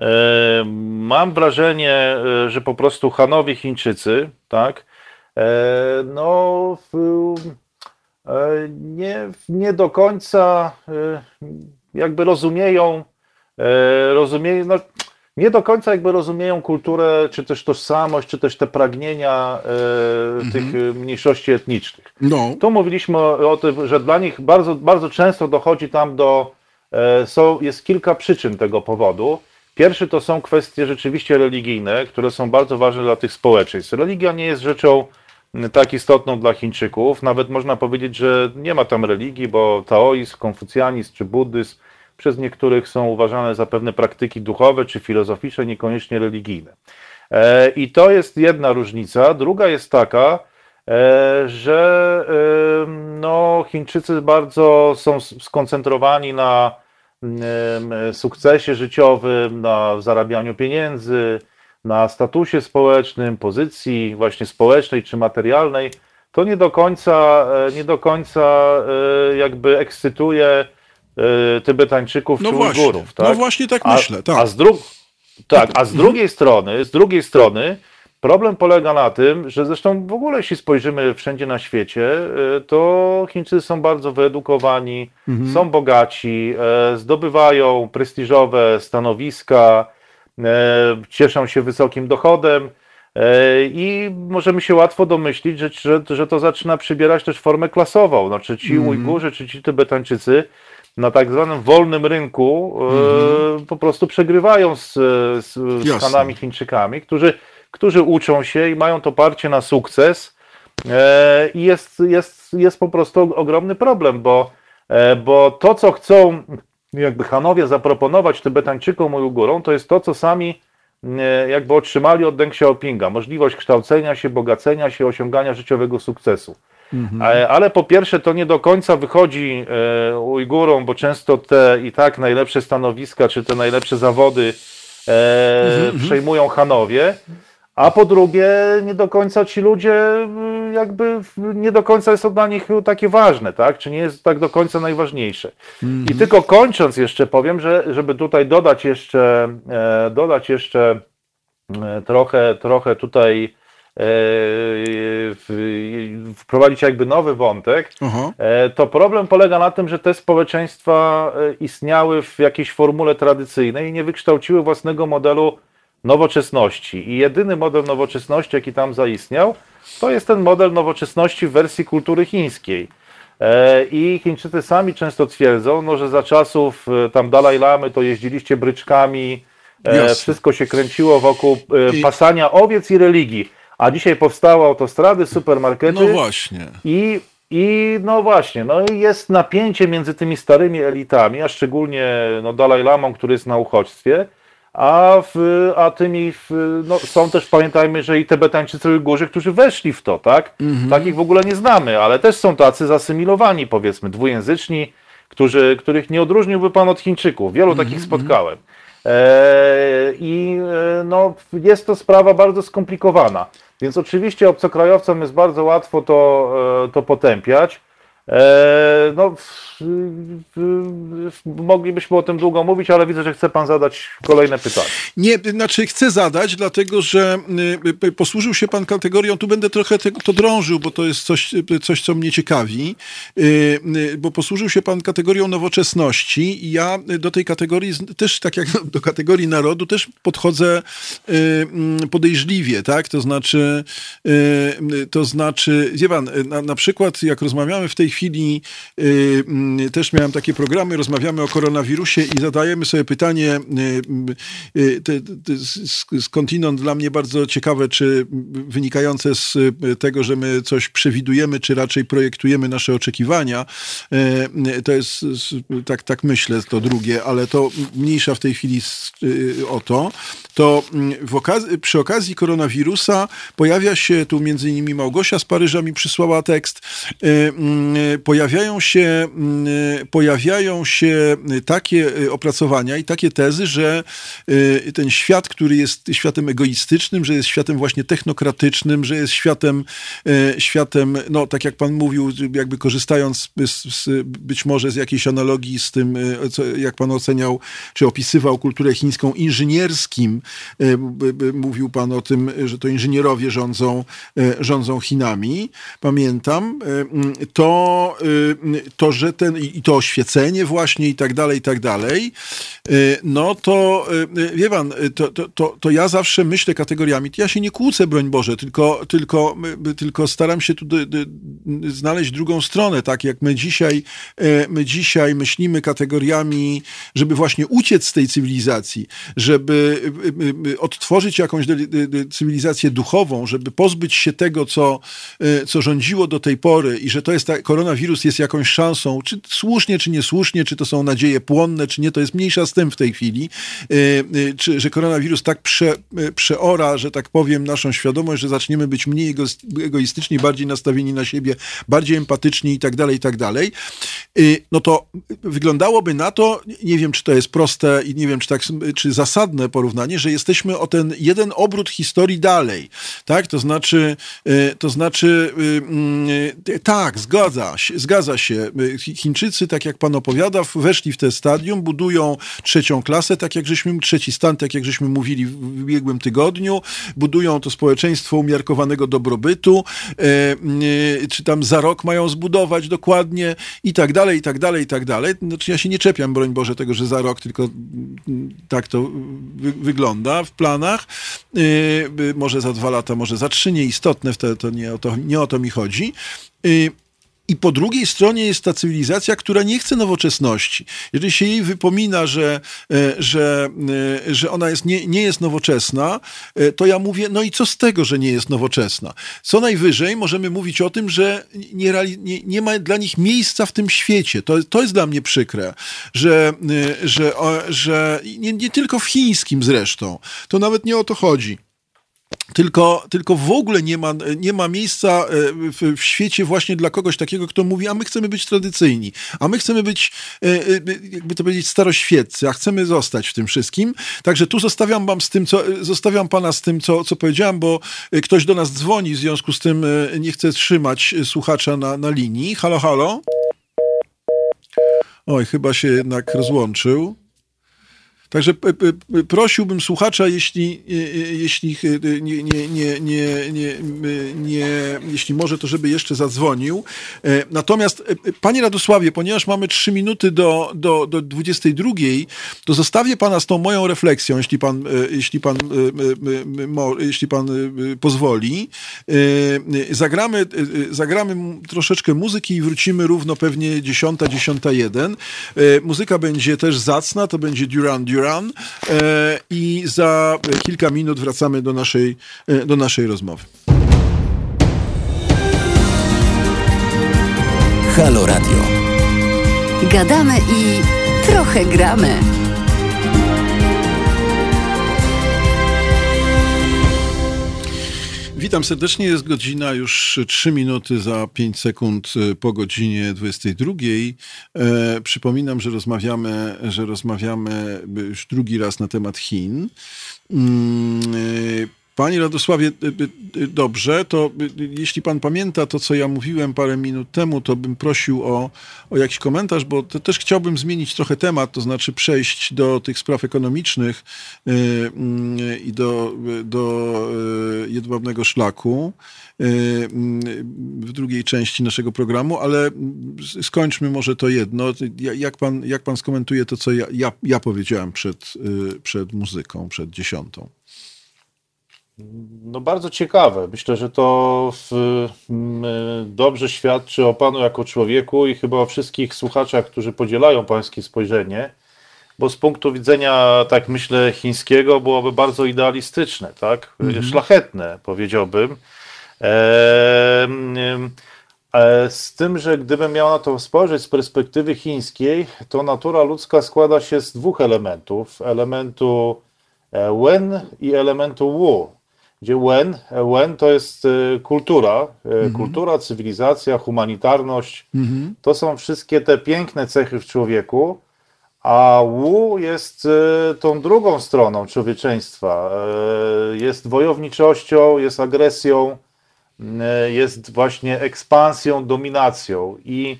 e, mam wrażenie, e, że po prostu Hanowi Chińczycy, tak, no nie, nie do końca jakby rozumieją, rozumieją, no, nie do końca jakby rozumieją kulturę, czy też tożsamość, czy też te pragnienia e, mhm. tych mniejszości etnicznych. No. Tu mówiliśmy o, o, tym, że dla nich bardzo, bardzo często dochodzi tam do, e, są, jest kilka przyczyn tego powodu. Pierwszy to są kwestie rzeczywiście religijne, które są bardzo ważne dla tych społeczeństw. Religia nie jest rzeczą tak istotną dla Chińczyków. Nawet można powiedzieć, że nie ma tam religii, bo taoizm, konfucjanizm czy buddyzm przez niektórych są uważane za pewne praktyki duchowe czy filozoficzne, niekoniecznie religijne. E, I to jest jedna różnica. Druga jest taka, e, że e, no, Chińczycy bardzo są skoncentrowani na sukcesie życiowym, na zarabianiu pieniędzy, na statusie społecznym, pozycji właśnie społecznej czy materialnej. To nie do końca, nie do końca jakby ekscytuje Tybetańczyków no czy właśnie, Ujgurów. No tak? No właśnie tak a, myślę. Tak. A z, dru tak, a z drugiej strony, z drugiej strony problem polega na tym, że zresztą w ogóle jeśli spojrzymy wszędzie na świecie, y, to Chińczycy są bardzo wyedukowani, mhm. są bogaci, e, zdobywają prestiżowe stanowiska, cieszą się wysokim dochodem. I możemy się łatwo domyślić, że, że, że to zaczyna przybierać też formę klasową. Znaczy ci mm. Ujgurzy czy ci Tybetańczycy na tak zwanym wolnym rynku mm-hmm. po prostu przegrywają z, z, z Hanami Chińczykami, którzy, którzy uczą się i mają to parcie na sukces. E, I jest, jest, jest po prostu ogromny problem, bo, e, bo to, co chcą jakby Hanowie zaproponować Tybetańczykom i Ujgurom, to jest to, co sami jakby otrzymali od Deng Xiaopinga. Możliwość kształcenia się, bogacenia się, osiągania życiowego sukcesu. Mhm. Ale po pierwsze, to nie do końca wychodzi Ujgurom, bo często te i tak najlepsze stanowiska, czy te najlepsze zawody mhm. przejmują Hanowie. A po drugie, nie do końca ci ludzie, jakby nie do końca jest to dla nich takie ważne, tak? Czy nie jest tak do końca najważniejsze. Mm -hmm. I tylko kończąc jeszcze powiem, że żeby tutaj dodać jeszcze, e, dodać jeszcze e, trochę, trochę tutaj e, wprowadzić jakby nowy wątek, uh -huh. to problem polega na tym, że te społeczeństwa istniały w jakiejś formule tradycyjnej i nie wykształciły własnego modelu nowoczesności. I jedyny model nowoczesności, jaki tam zaistniał, to jest ten model nowoczesności w wersji kultury chińskiej. E, I Chińczycy sami często twierdzą, no, że za czasów e, tam Dalaj Lamy to jeździliście bryczkami, e, Jasne. wszystko się kręciło wokół pasania owiec i religii. A dzisiaj powstały autostrady, supermarkety. No właśnie. I, i no właśnie, no i jest napięcie między tymi starymi elitami, a szczególnie no, Dalaj Lamą, który jest na uchodźstwie, a, w, a tymi w, no, są też, pamiętajmy, że i Tybetańczycy Ujgurzy, którzy weszli w to, tak? Mhm. Takich w ogóle nie znamy, ale też są tacy zasymilowani, powiedzmy, dwujęzyczni, którzy, których nie odróżniłby pan od Chińczyków. Wielu takich mhm. spotkałem. E, I e, no, jest to sprawa bardzo skomplikowana. Więc oczywiście obcokrajowcom jest bardzo łatwo to, e, to potępiać. E, no, moglibyśmy o tym długo mówić, ale widzę, że chce pan zadać kolejne pytanie. Nie, znaczy chcę zadać, dlatego że y, y, posłużył się pan kategorią, tu będę trochę to drążył, bo to jest coś, coś co mnie ciekawi, y, bo posłużył się pan kategorią nowoczesności i ja do tej kategorii też, tak jak do kategorii narodu, też podchodzę mm, podejrzliwie, tak? To znaczy, to znaczy, wie pan, na, na przykład jak rozmawiamy w tej chwili y, mm, też miałem takie programy, rozmawiamy o koronawirusie i zadajemy sobie pytanie y, y, skądinąd dla mnie bardzo ciekawe, czy wynikające z tego, że my coś przewidujemy, czy raczej projektujemy nasze oczekiwania. To jest, tak, tak myślę, to drugie, ale to mniejsza w tej chwili o to. To mm, okazji, przy okazji koronawirusa pojawia się tu między innymi Małgosia z Paryża mi przysłała tekst, mm, pojawiają się, mm, pojawiają się takie y, opracowania i takie tezy, że ten świat, który jest światem egoistycznym, że jest światem właśnie technokratycznym, że jest światem, światem no tak jak pan mówił, jakby korzystając z, z, być może z jakiejś analogii z tym, co, jak pan oceniał, czy opisywał kulturę chińską inżynierskim, mówił pan o tym, że to inżynierowie rządzą, rządzą Chinami, pamiętam, to Y, to, że ten, i to oświecenie właśnie i tak dalej, i tak dalej, y, no to y, wie pan, to, to, to, to ja zawsze myślę kategoriami, ja się nie kłócę, broń Boże, tylko, tylko, tylko staram się tu znaleźć drugą stronę, tak jak my dzisiaj, my dzisiaj myślimy kategoriami, żeby właśnie uciec z tej cywilizacji, żeby odtworzyć jakąś cywilizację duchową, żeby pozbyć się tego, co, co rządziło do tej pory i że to jest ta koronawirus jest jakąś szansą, czy słusznie, czy niesłusznie, czy to są nadzieje płonne, czy nie, to jest mniejsza z tym w tej chwili, y, y, czy, że koronawirus tak prze, y, przeora, że tak powiem, naszą świadomość, że zaczniemy być mniej egoistyczni, bardziej nastawieni na siebie, bardziej empatyczni i tak dalej, i tak dalej, no to wyglądałoby na to, nie wiem, czy to jest proste i nie wiem, czy, tak, czy zasadne porównanie, że jesteśmy o ten jeden obrót historii dalej, tak, to znaczy, to znaczy, mm, tak, zgadza zgadza się. Chińczycy, tak jak pan opowiada, weszli w te stadium, budują trzecią klasę, tak jak żeśmy, trzeci stan, tak jak żeśmy mówili w ubiegłym tygodniu, budują to społeczeństwo umiarkowanego dobrobytu, e, e, czy tam za rok mają zbudować dokładnie i tak dalej, i tak dalej, i tak dalej. Znaczy ja się nie czepiam, broń Boże, tego, że za rok, tylko tak to wy wygląda w planach. E, może za dwa lata, może za trzy, nieistotne, wtedy to nie o to, nie o to mi chodzi. I po drugiej stronie jest ta cywilizacja, która nie chce nowoczesności. Jeżeli się jej wypomina, że, e, że, e, że ona jest, nie, nie jest nowoczesna, e, to ja mówię, no i co z tego, że nie jest nowoczesna? Co najwyżej możemy mówić o tym, że nie, nie, nie ma dla nich miejsca w tym świecie. To, to jest dla mnie przykre, że, że, że nie, nie tylko w chińskim zresztą. To nawet nie o to chodzi tylko, tylko w ogóle nie ma, nie ma miejsca e, w, w, świecie właśnie dla kogoś takiego, kto mówi, a my chcemy być tradycyjni, a my chcemy być, e, e, jakby to powiedzieć, staroświeccy, a chcemy zostać w tym wszystkim. Także tu zostawiam wam z tym, co, zostawiam pana z tym, co, co powiedziałem, bo ktoś do nas dzwoni, w związku z tym nie chcę trzymać słuchacza na, na linii. Halo, halo? Oj, chyba się jednak rozłączył. Także prosiłbym słuchacza, jeśli, jeśli, nie, nie, nie, nie, nie, nie, jeśli może, to żeby jeszcze zadzwonił. E, natomiast, e, panie Radosławie, ponieważ mamy trzy minuty do, do, do 22, to zostawię pana z tą moją refleksją, jeśli pan, e, jeśli pan, jeśli pan pozwoli. Zagramy, zagramy troszeczkę muzyki i wrócimy równo pewnie 10, 10, 1. Muzyka będzie też zacna, to będzie Duran Duran Run e, i za kilka minut wracamy do naszej, e, do naszej rozmowy. Halo Radio. Gadamy i trochę gramy. Witam serdecznie. Jest godzina już 3 minuty za 5 sekund e, po godzinie 22. E, przypominam, że rozmawiamy, że rozmawiamy już drugi raz na temat Chin. E, Panie Radosławie, y, y, y, dobrze, to jeśli pan pamięta to, co ja mówiłem parę minut temu, to bym prosił o, o jakiś komentarz, bo też chciałbym zmienić trochę temat, to znaczy przejść do tych spraw ekonomicznych i do, do jedwabnego szlaku w drugiej części naszego programu, ale skończmy może to jedno. Jak pan, jak pan skomentuje to, co ja, ja, ja powiedziałem przed, przed muzyką, przed dziesiątą? No bardzo ciekawe. Myślę, że to w, dobrze świadczy o Panu jako człowieku i chyba o wszystkich słuchaczach, którzy podzielają Pańskie spojrzenie, bo z punktu widzenia, tak myślę, chińskiego byłoby bardzo idealistyczne, tak? Mhm. Szlachetne, powiedziałbym. E, e, z tym, że gdybym miał na to spojrzeć z perspektywy chińskiej, to natura ludzka składa się z dwóch elementów. Elementu e, Wen i elementu Wu gdzie Wen, Wen to jest e, kultura, mhm. kultura, cywilizacja, humanitarność. Mhm. To są wszystkie te piękne cechy w człowieku, a Wu jest e, tą drugą stroną człowieczeństwa. Jest wojowniczością, jest agresją, jest właśnie ekspansją, dominacją. I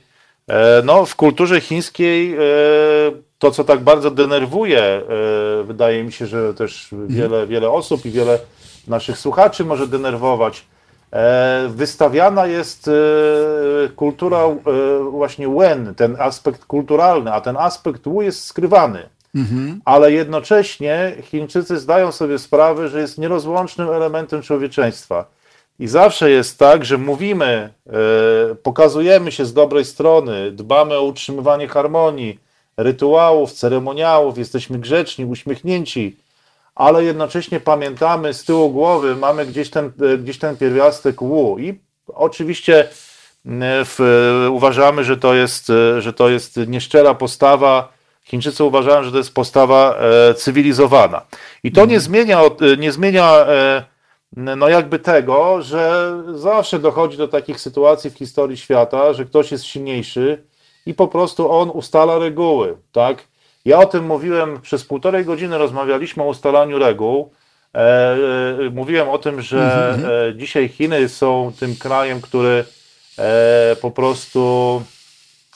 no, w kulturze chińskiej to, co tak bardzo denerwuje, wydaje mi się, że też mhm. wiele, wiele osób i wiele naszych słuchaczy może denerwować. E, wystawiana jest e, kultura e, właśnie Wen, ten aspekt kulturalny, a ten aspekt Wu jest skrywany. Mhm. Ale jednocześnie Chińczycy zdają sobie sprawę, że jest nierozłącznym elementem człowieczeństwa. I zawsze jest tak, że mówimy, pokazujemy się z dobrej strony, dbamy o utrzymywanie harmonii, rytuałów, ceremoniałów, jesteśmy grzeczni, uśmiechnięci, ale jednocześnie pamiętamy z tyłu głowy, mamy gdzieś ten, e, gdzieś ten pierwiastek wu i oczywiście w, uważamy, że to, jest, e, że to jest nieszczera postawa. Chińczycy uważają, że to jest postawa e, cywilizowana. I to nie mhm. zmienia, nie zmienia no jakby tego, że zawsze dochodzi do takich sytuacji w historii świata, że ktoś jest silniejszy i po prostu on ustala reguły, tak? Ja o tym mówiłem przez półtorej godziny, rozmawialiśmy o ustalaniu reguł. E, e, mówiłem o tym, że mhm. e, dzisiaj Chiny są tym krajem, który po prostu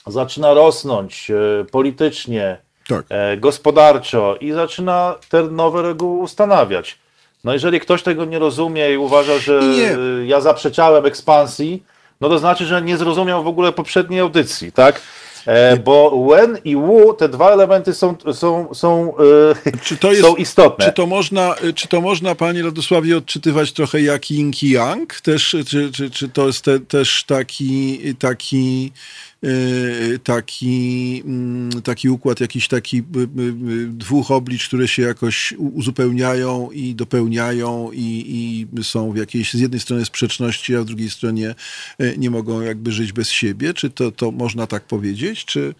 zaczyna rosnąć politycznie, tak. Gospodarczo i zaczyna te nowe reguły ustanawiać. No jeżeli ktoś tego nie rozumie i uważa, że nie. ja zaprzeczałem ekspansji, no to znaczy, że nie zrozumiał w ogóle poprzedniej audycji, tak? E, bo Wen i Wu, te dwa elementy są, są, są, e, jest, są istotne. Czy to, można, czy to można, panie Radosławie, odczytywać trochę jak yin i yang? Też, czy, czy, czy to jest te, też taki, taki taki, mm, taki układ, jakiś taki y, y, dwóch oblicz, które się jakoś uzupełniają i dopełniają i, i są w jakiejś z jednej strony sprzeczności, a z drugiej stronie nie mogą jakby żyć bez siebie. Czy to, to można tak powiedzieć? Czy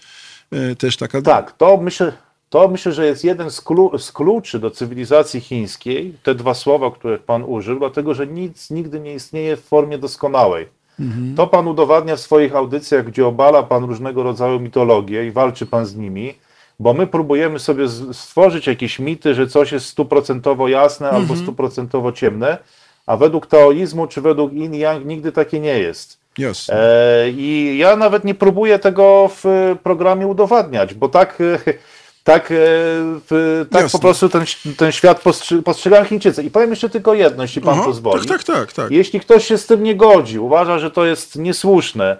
też taka... Tak, to myślę, To myślę, że jest jeden z, klu, z kluczy do cywilizacji chińskiej, te dwa słowa, które Pan użył, dlatego że nic nigdy nie istnieje w formie doskonałej. Mhm. To Pan udowadnia w swoich audycjach, gdzie obala Pan różnego rodzaju mitologie i walczy Pan z nimi, bo my próbujemy sobie stworzyć jakieś mity, że coś jest stuprocentowo jasne mhm. albo stuprocentowo ciemne, a według taoizmu czy według Yin Yang nigdy takie nie jest. Yes. E, I ja nawet nie próbuję tego w programie udowadniać, bo tak, e, tak, e, tak po prostu ten, ten świat postrzegają Chińczycy. I powiem jeszcze tylko jedno, jeśli pan Aha, pozwoli. Tak, tak, tak, tak. Jeśli ktoś się z tym nie godzi, uważa, że to jest niesłuszne,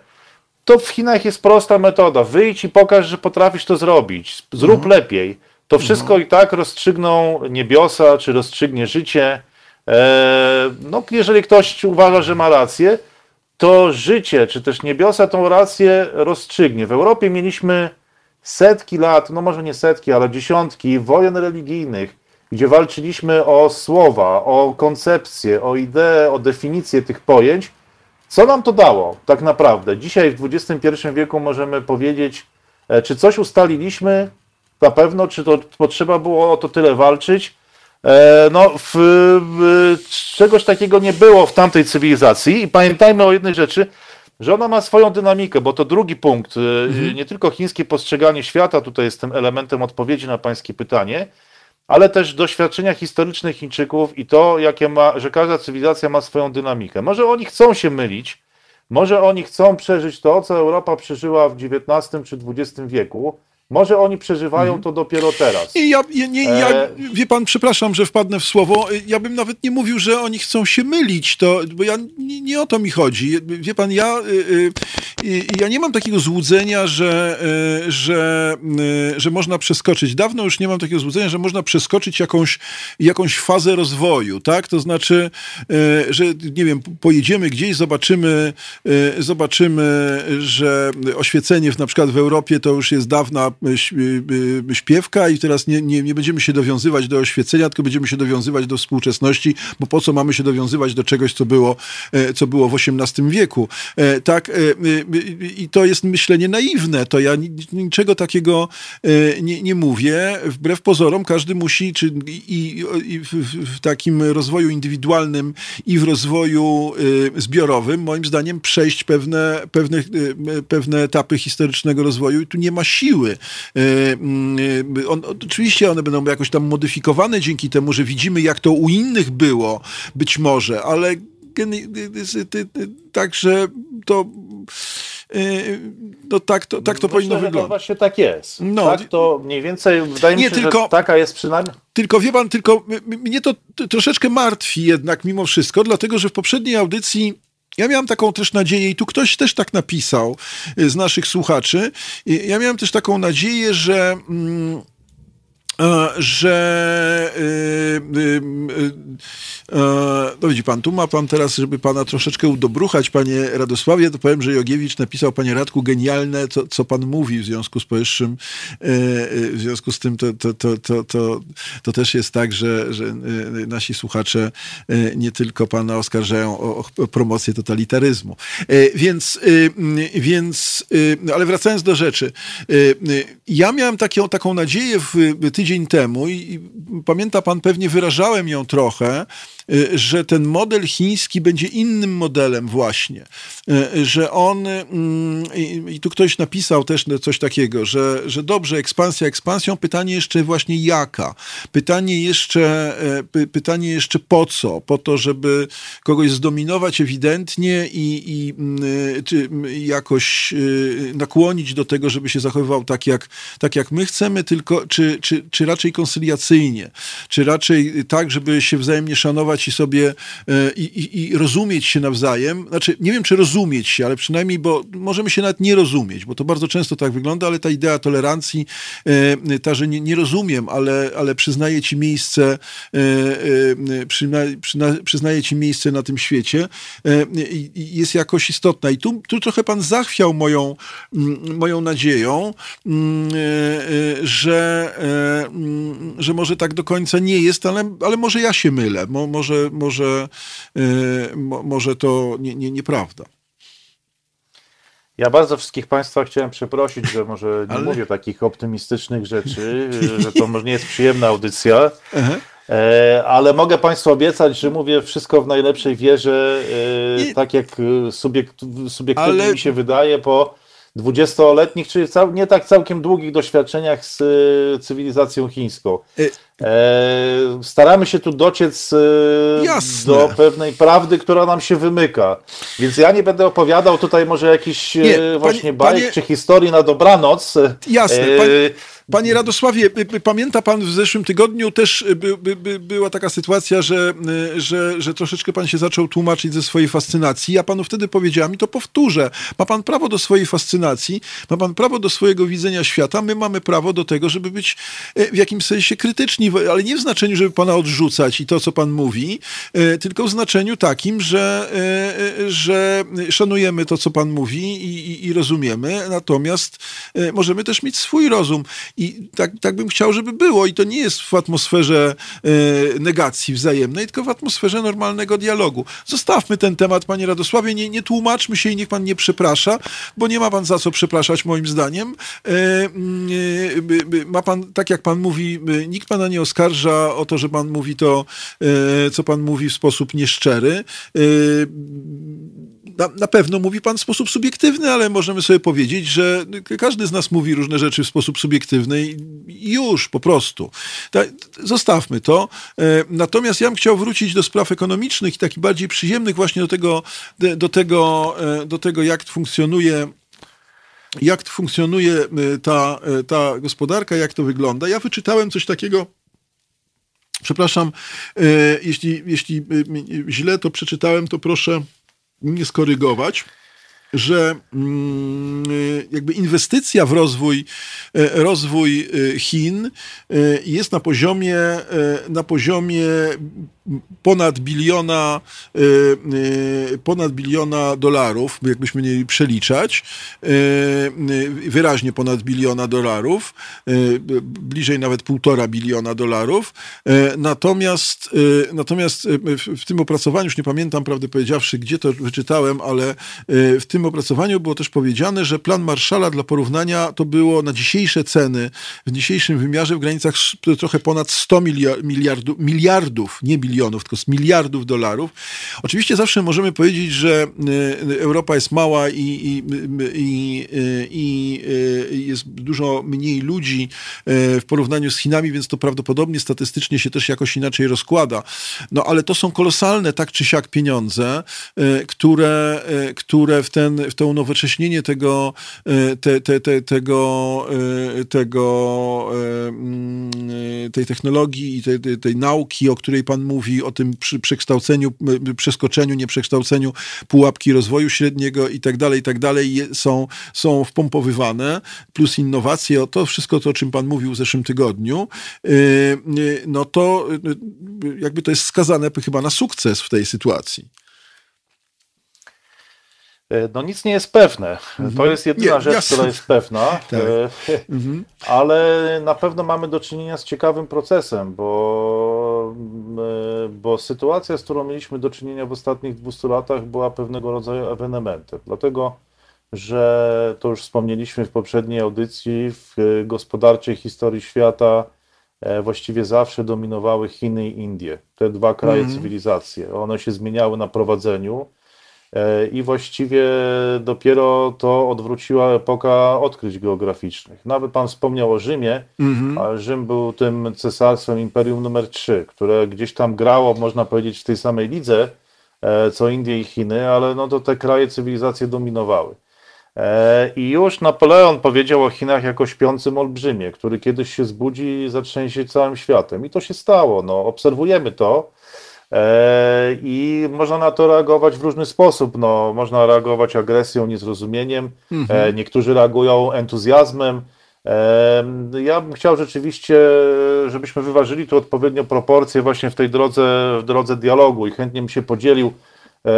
to w Chinach jest prosta metoda. Wyjdź i pokaż, że potrafisz to zrobić. Zrób mhm. lepiej. To wszystko mhm. i tak rozstrzygną niebiosa, czy rozstrzygnie życie. no, jeżeli ktoś uważa, że ma rację, to życie, czy też niebiosa tą rację rozstrzygnie. W Europie mieliśmy setki lat, no może nie setki, ale dziesiątki wojen religijnych, gdzie walczyliśmy o słowa, o koncepcje, o idee, o definicję tych pojęć. Co nam to dało tak naprawdę? Dzisiaj w XXI wieku możemy powiedzieć, e, czy coś ustaliliśmy, na pewno, czy to potrzeba było o to tyle walczyć, E, no, w, w, czegoś takiego nie było w tamtej cywilizacji i pamiętajmy o jednej rzeczy, że ona ma swoją dynamikę, bo to drugi punkt, e, mhm. nie tylko chińskie postrzeganie świata tutaj jest tym elementem odpowiedzi na pańskie pytanie, ale też doświadczenia historyczne Chińczyków i to, jakie ma, że każda cywilizacja ma swoją dynamikę. Może oni chcą się mylić, może oni chcą przeżyć to, co Europa przeżyła w XIX czy XX wieku, może oni przeżywają mhm. to dopiero teraz. I ja, nie, nie, ja, e, wie pan, przepraszam, że wpadnę w słowo. Ja bym nawet nie mówił, że oni chcą się mylić, to, bo ja, nie, nie o to mi chodzi. Wie pan, ja, y, y, ja nie mam takiego złudzenia, że, y, że, że można przeskoczyć. Dawno już nie mam takiego złudzenia, że można przeskoczyć jakąś, jakąś fazę rozwoju, tak? To znaczy, że nie wiem, pojedziemy gdzieś, zobaczymy, zobaczymy, że oświecenie w, na przykład w Europie to już jest dawna śpiewka i teraz nie, nie, nie będziemy się dowiązywać do oświecenia, tylko będziemy się dowiązywać do współczesności, bo po co mamy się dowiązywać do czegoś, co było, e, co było w XVIII wieku. E, tak, e, i to jest myślenie naiwne, to ja niczego takiego nie, nie mówię. Wbrew pozorom każdy musi, czy i, i w, w takim rozwoju indywidualnym i w rozwoju zbiorowym, moim zdaniem, przejść pewne, pewne, pewne etapy historycznego rozwoju i tu nie ma siły. E, mm, on, oczywiście one będą jakoś tam modyfikowane dzięki temu, że widzimy, jak to u innych było, być może, ale także to no tak to, tak to Myślę, powinno wyglądać. To właśnie tak jest. No. Tak to mniej więcej wydaje mi się, tylko, że taka jest przynajmniej. Tylko wie pan, tylko mnie to troszeczkę martwi jednak mimo wszystko, dlatego że w poprzedniej audycji ja miałem taką też nadzieję, i tu ktoś też tak napisał y, z naszych słuchaczy. Ja miałem też taką nadzieję, że. Mm, że yy, yy, no widzi pan, tu ma pan teraz, żeby pana troszeczkę udobruchać, panie Radosławie, to powiem, że Jogiewicz napisał, panie Radku, genialne, to, co pan mówi w związku z powyższym, w związku z tym to, to, to, to, to, to też jest tak, że, że nasi słuchacze nie tylko pana oskarżają o, o promocję totalitaryzmu. Więc, więc, ale wracając do rzeczy, ja miałem taką, taką nadzieję w tydzień tydzień temu i pamięta pan, pewnie wyrażałem ją trochę, że ten model chiński będzie innym modelem właśnie, y, że on, mm, i tu ktoś napisał też coś takiego, że, że dobrze, ekspansja ekspansją, pytanie jeszcze właśnie jaka, pytanie jeszcze, pytanie jeszcze po co, po to, żeby kogoś zdominować ewidentnie i, i mm, czy jakoś y, nakłonić do tego, żeby się zachowywał tak jak, tak jak my chcemy, tylko czy, czy, czy raczej konsyliacyjnie, czy raczej tak, żeby się wzajemnie szanować i sobie e, i, i, i, rozumieć się nawzajem. Znaczy, nie wiem, czy rozumieć się, ale przynajmniej, bo możemy się nawet nie rozumieć, bo to bardzo często tak wygląda, ale ta idea tolerancji, e, ta, że nie, nie rozumiem, ale, ale przyznaję ci miejsce, e, przyzna, przyznaję ci miejsce na tym świecie, jest jakoś istotna. I tu, tu trochę pan zachwiał moją, moją nadzieją, że, że może tak do końca nie jest, ale, ale może ja się mylę. Może może, może, e, może to nie, nie, nieprawda. Ja bardzo wszystkich Państwa chciałem przeprosić, że może nie Ale... mówię takich optymistycznych rzeczy, że to może nie jest przyjemna audycja. E, ale mogę Państwu obiecać, że mówię wszystko w najlepszej wierze, e, tak jak subiekt, subiektywnie ale... mi się wydaje, po dwudziestoletnich, czyli nie tak całkiem długich doświadczeniach z cywilizacją chińską. E, staramy się tu dociec e, do pewnej prawdy, która nam się wymyka. Więc ja nie będę opowiadał tutaj może jakiś nie, właśnie panie, bajek panie... czy historii na dobranoc. Jasne. E, panie... Panie Radosławie, pamięta pan w zeszłym tygodniu też by, by, by była taka sytuacja, że, że, że troszeczkę pan się zaczął tłumaczyć ze swojej fascynacji. Ja panu wtedy powiedziałem i to powtórzę. Ma pan prawo do swojej fascynacji, ma pan prawo do swojego widzenia świata. My mamy prawo do tego, żeby być w jakimś sensie krytyczni, ale nie w znaczeniu, żeby pana odrzucać i to, co pan mówi, tylko w znaczeniu takim, że, że szanujemy to, co pan mówi i, i, i rozumiemy, natomiast możemy też mieć swój rozum. I tak, tak bym chciał, żeby było. I to nie jest w atmosferze e, negacji wzajemnej, tylko w atmosferze normalnego dialogu. Zostawmy ten temat, panie Radosławie, nie, nie tłumaczmy się i niech pan nie przeprasza, bo nie ma pan za co przepraszać, moim zdaniem. E, e, ma pan, tak jak pan mówi, nikt pana nie oskarża o to, że pan mówi to, co pan mówi w sposób nieszczery na, na, pewno mówi pan w sposób subiektywny, ale możemy sobie powiedzieć, że każdy z nas mówi różne rzeczy w sposób subiektywny i już po prostu. Ta, zostawmy to. E, natomiast ja bym chciał wrócić do spraw ekonomicznych i takich bardziej przyjemnych właśnie do tego, do tego, e, do tego jak funkcjonuje jak funkcjonuje e, ta, ta gospodarka, jak to wygląda. Ja wyczytałem coś takiego, przepraszam, jeśli, jeśli źle to przeczytałem, to proszę mnie skorygować że mm, jakby inwestycja w rozwój, e, rozwój e, Chin e, jest na poziomie, na poziomie ponad biliona, ponad biliona dolarów, jakbyśmy mieli przeliczać, wyraźnie ponad biliona dolarów, bliżej nawet półtora biliona dolarów. Natomiast, natomiast w tym opracowaniu, już nie pamiętam, prawdę powiedziawszy, gdzie to wyczytałem, ale w tym tym opracowaniu było też powiedziane, że plan Marszala dla porównania to było na dzisiejsze ceny, w dzisiejszym wymiarze w granicach trochę ponad 100 miliardów, miliardów, nie bilionów, tylko z miliardów dolarów. Oczywiście zawsze możemy powiedzieć, że y, Europa jest mała i, i, i, i y, jest dużo mniej ludzi y, w porównaniu z Chinami, więc to prawdopodobnie statystycznie się też jakoś inaczej rozkłada. No ale to są kolosalne tak czy siak pieniądze, które, które w ten ten, to unowocześnienie tego, e, te, te, te, tego, e, tego e, mm, tej technologii i tej, tej, tej, nauki, o której pan mówi, o tym przekształceniu, przeskoczeniu, nieprzekształceniu pułapki rozwoju średniego i tak dalej, i tak dalej, są, są wpompowywane, plus innowacje, o to wszystko to, o czym pan mówił w zeszłym tygodniu, no to jakby to jest skazane chyba na sukces w tej sytuacji. E, no nic nie jest pewne. To mhm. jest jedyna nie, rzecz, jasne. która jest pewna, tak. E, mhm. ale na pewno mamy do czynienia z ciekawym procesem, bo, e, bo sytuacja, z którą mieliśmy do czynienia w ostatnich 200 latach była pewnego rodzaju ewenementem. Dlatego, że to już wspomnieliśmy w poprzedniej audycji, w gospodarczej historii świata właściwie zawsze dominowały Chiny i Indie. Te dwa kraje mhm. cywilizacje. One się zmieniały na prowadzeniu i właściwie dopiero to odwróciła epoka odkryć geograficznych. Nawet pan wspomniał o Rzymie, mm-hmm. a Rzym był tym cesarstwem imperium numer 3, które gdzieś tam grało, można powiedzieć, w tej samej lidze, e, co Indie i Chiny, ale no to te kraje cywilizacje dominowały. E, I już Napoleon powiedział o Chinach jako śpiącym olbrzymie, który kiedyś się zbudzi i zatrzęsie całym światem. I to się stało. No, obserwujemy to. E, I można na to reagować w różny sposób. No, można reagować agresją, niezrozumieniem, mhm. E, niektórzy reagują entuzjazmem. E, ja bym chciał rzeczywiście, żebyśmy wyważyli tu odpowiednio proporcje właśnie w tej drodze, w drodze dialogu i chętnie bym się podzielił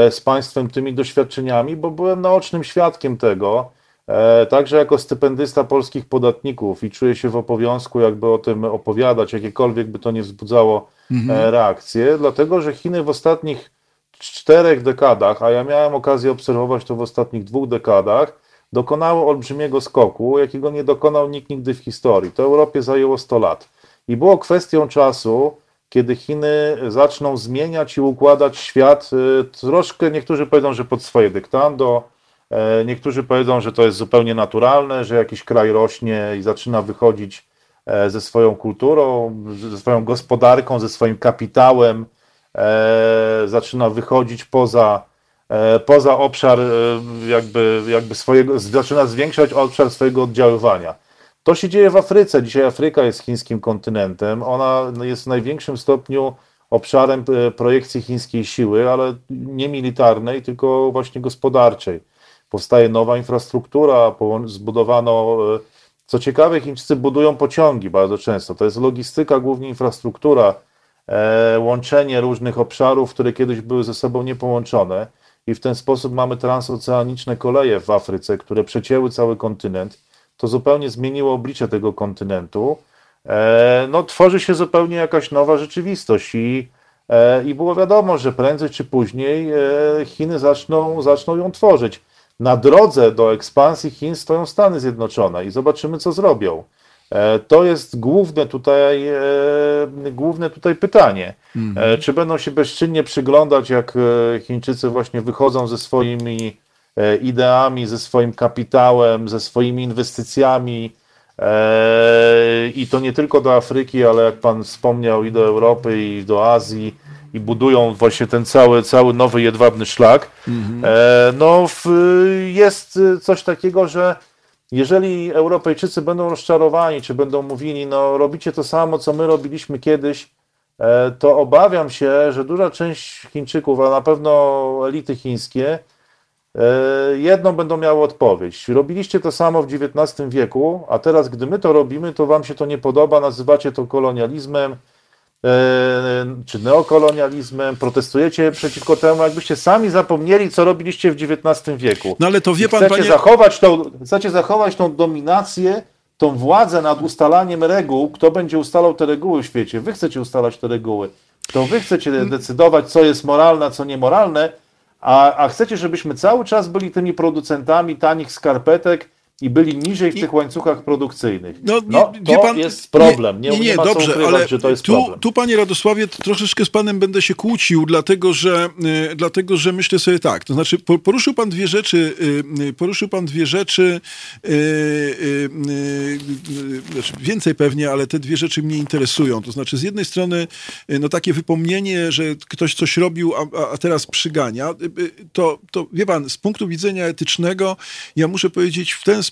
z Państwem tymi doświadczeniami, bo byłem naocznym świadkiem tego, także jako stypendysta polskich podatników i czuję się w obowiązku jakby o tym opowiadać, jakiekolwiek by to nie wzbudzało mhm. E, reakcję, dlatego że Chiny w ostatnich czterech dekadach, a ja miałem okazję obserwować to w ostatnich dwóch dekadach, dokonało olbrzymiego skoku, jakiego nie dokonał nikt nigdy w historii. To Europie zajęło 100 lat. I było kwestią czasu, kiedy Chiny zaczną zmieniać i układać świat y, troszkę, niektórzy powiedzą, że pod swoje dyktando, e, niektórzy powiedzą, że to jest zupełnie naturalne, że jakiś kraj rośnie i zaczyna wychodzić e, ze swoją kulturą, ze swoją gospodarką, ze swoim kapitałem, e, zaczyna wychodzić poza, poza obszar jakby, jakby swojego, zaczyna zwiększać obszar swojego oddziaływania. To się dzieje w Afryce. Dzisiaj Afryka jest chińskim kontynentem. Ona jest w największym stopniu obszarem e, projekcji chińskiej siły, ale nie militarnej, tylko właśnie gospodarczej. Powstaje nowa infrastruktura, zbudowano. Co ciekawe, Chińczycy budują pociągi bardzo często. To jest logistyka, głównie infrastruktura, e, łączenie różnych obszarów, które kiedyś były ze sobą niepołączone. I w ten sposób mamy transoceaniczne koleje w Afryce, które przecięły cały kontynent to zupełnie zmieniło oblicze tego kontynentu. E, no, tworzy się zupełnie jakaś nowa rzeczywistość i, e, i było wiadomo, że prędzej czy później e, Chiny zaczną, zaczną ją tworzyć. Na drodze do ekspansji Chin stoją Stany Zjednoczone i zobaczymy, co zrobią. To jest główne tutaj, główne tutaj pytanie. Mhm. Czy będą się bezczynnie przyglądać, jak Chińczycy właśnie wychodzą ze swoimi E, ideami, ze swoim kapitałem, ze swoimi inwestycjami. E, I to nie tylko do Afryki, ale jak Pan wspomniał, i do Europy, i do Azji, i budują właśnie ten cały, cały nowy jedwabny szlak. Mhm. E, no, jest coś takiego, że jeżeli Europejczycy będą rozczarowani, czy będą mówili, no robicie to samo, co my robiliśmy kiedyś, to obawiam się, że duża część Chińczyków, a na pewno elity chińskie, E, jedną będą miały odpowiedź. Robiliście to samo w XIX wieku, a teraz, gdy my to robimy, to wam się to nie podoba, nazywacie to kolonializmem e, czy neokolonializmem, protestujecie przeciwko temu, jakbyście sami zapomnieli, co robiliście w XIX wieku. No ale to wie pan, chcecie panie... Zachować tą, chcecie zachować tą dominację, tą władzę nad ustalaniem reguł, kto będzie ustalał te reguły w świecie. Wy chcecie ustalać te reguły. To wy chcecie decydować, co jest moralne, a co niemoralne, a, a chcecie, żebyśmy cały czas byli tymi producentami tanich skarpetek i byli niżej w I, tych łańcuchach produkcyjnych. No, no to pan, jest problem. Nie, nie, nie, nie dobrze, ukrywać, ale że to jest tu, problem. tu, panie Radosławie, troszeczkę z panem będę się kłócił, dlatego że, y, dlatego, że myślę sobie tak, to znaczy poruszył pan dwie rzeczy, y, y, poruszył pan dwie rzeczy, znaczy więcej pewnie, ale te dwie rzeczy mnie interesują. To znaczy z jednej strony no takie wypomnienie, że ktoś coś robił, a, a teraz przygania, to, to wie pan, z punktu widzenia etycznego ja muszę powiedzieć w ten sposób.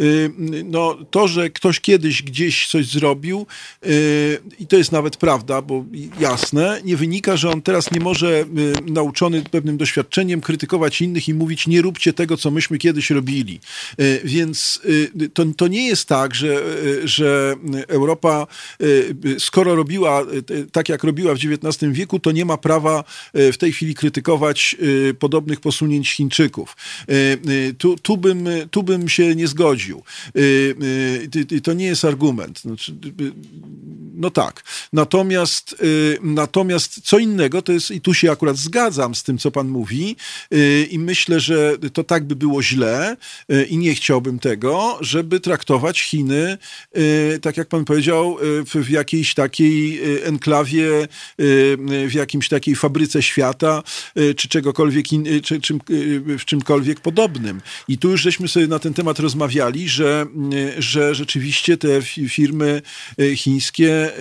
Y, no, to, że ktoś kiedyś gdzieś coś zrobił, y, i to jest nawet prawda, bo jasne, nie wynika, że on teraz nie może, y, nauczony pewnym doświadczeniem, krytykować innych i mówić, nie róbcie tego, co myśmy kiedyś robili. Więc to, to nie jest tak, że, że Europa, skoro robiła tak, jak robiła w XIX wieku, to nie ma prawa w tej chwili krytykować podobnych posunięć Chińczyków. Tu, tu, bym, tu bym się nie zgodził. Y, y, to nie jest argument. Znaczy, y, no tak. Natomiast, natomiast co innego to jest, i tu się akurat zgadzam z tym, co pan mówi, i myślę, że to tak by było źle i nie chciałbym tego, żeby traktować Chiny, tak jak pan powiedział, w jakiejś takiej enklawie, w jakimś takiej fabryce świata, czy czegokolwiek, czy czym, w czymkolwiek podobnym. I tu już żeśmy sobie na ten temat rozmawiali, że, że rzeczywiście te firmy chińskie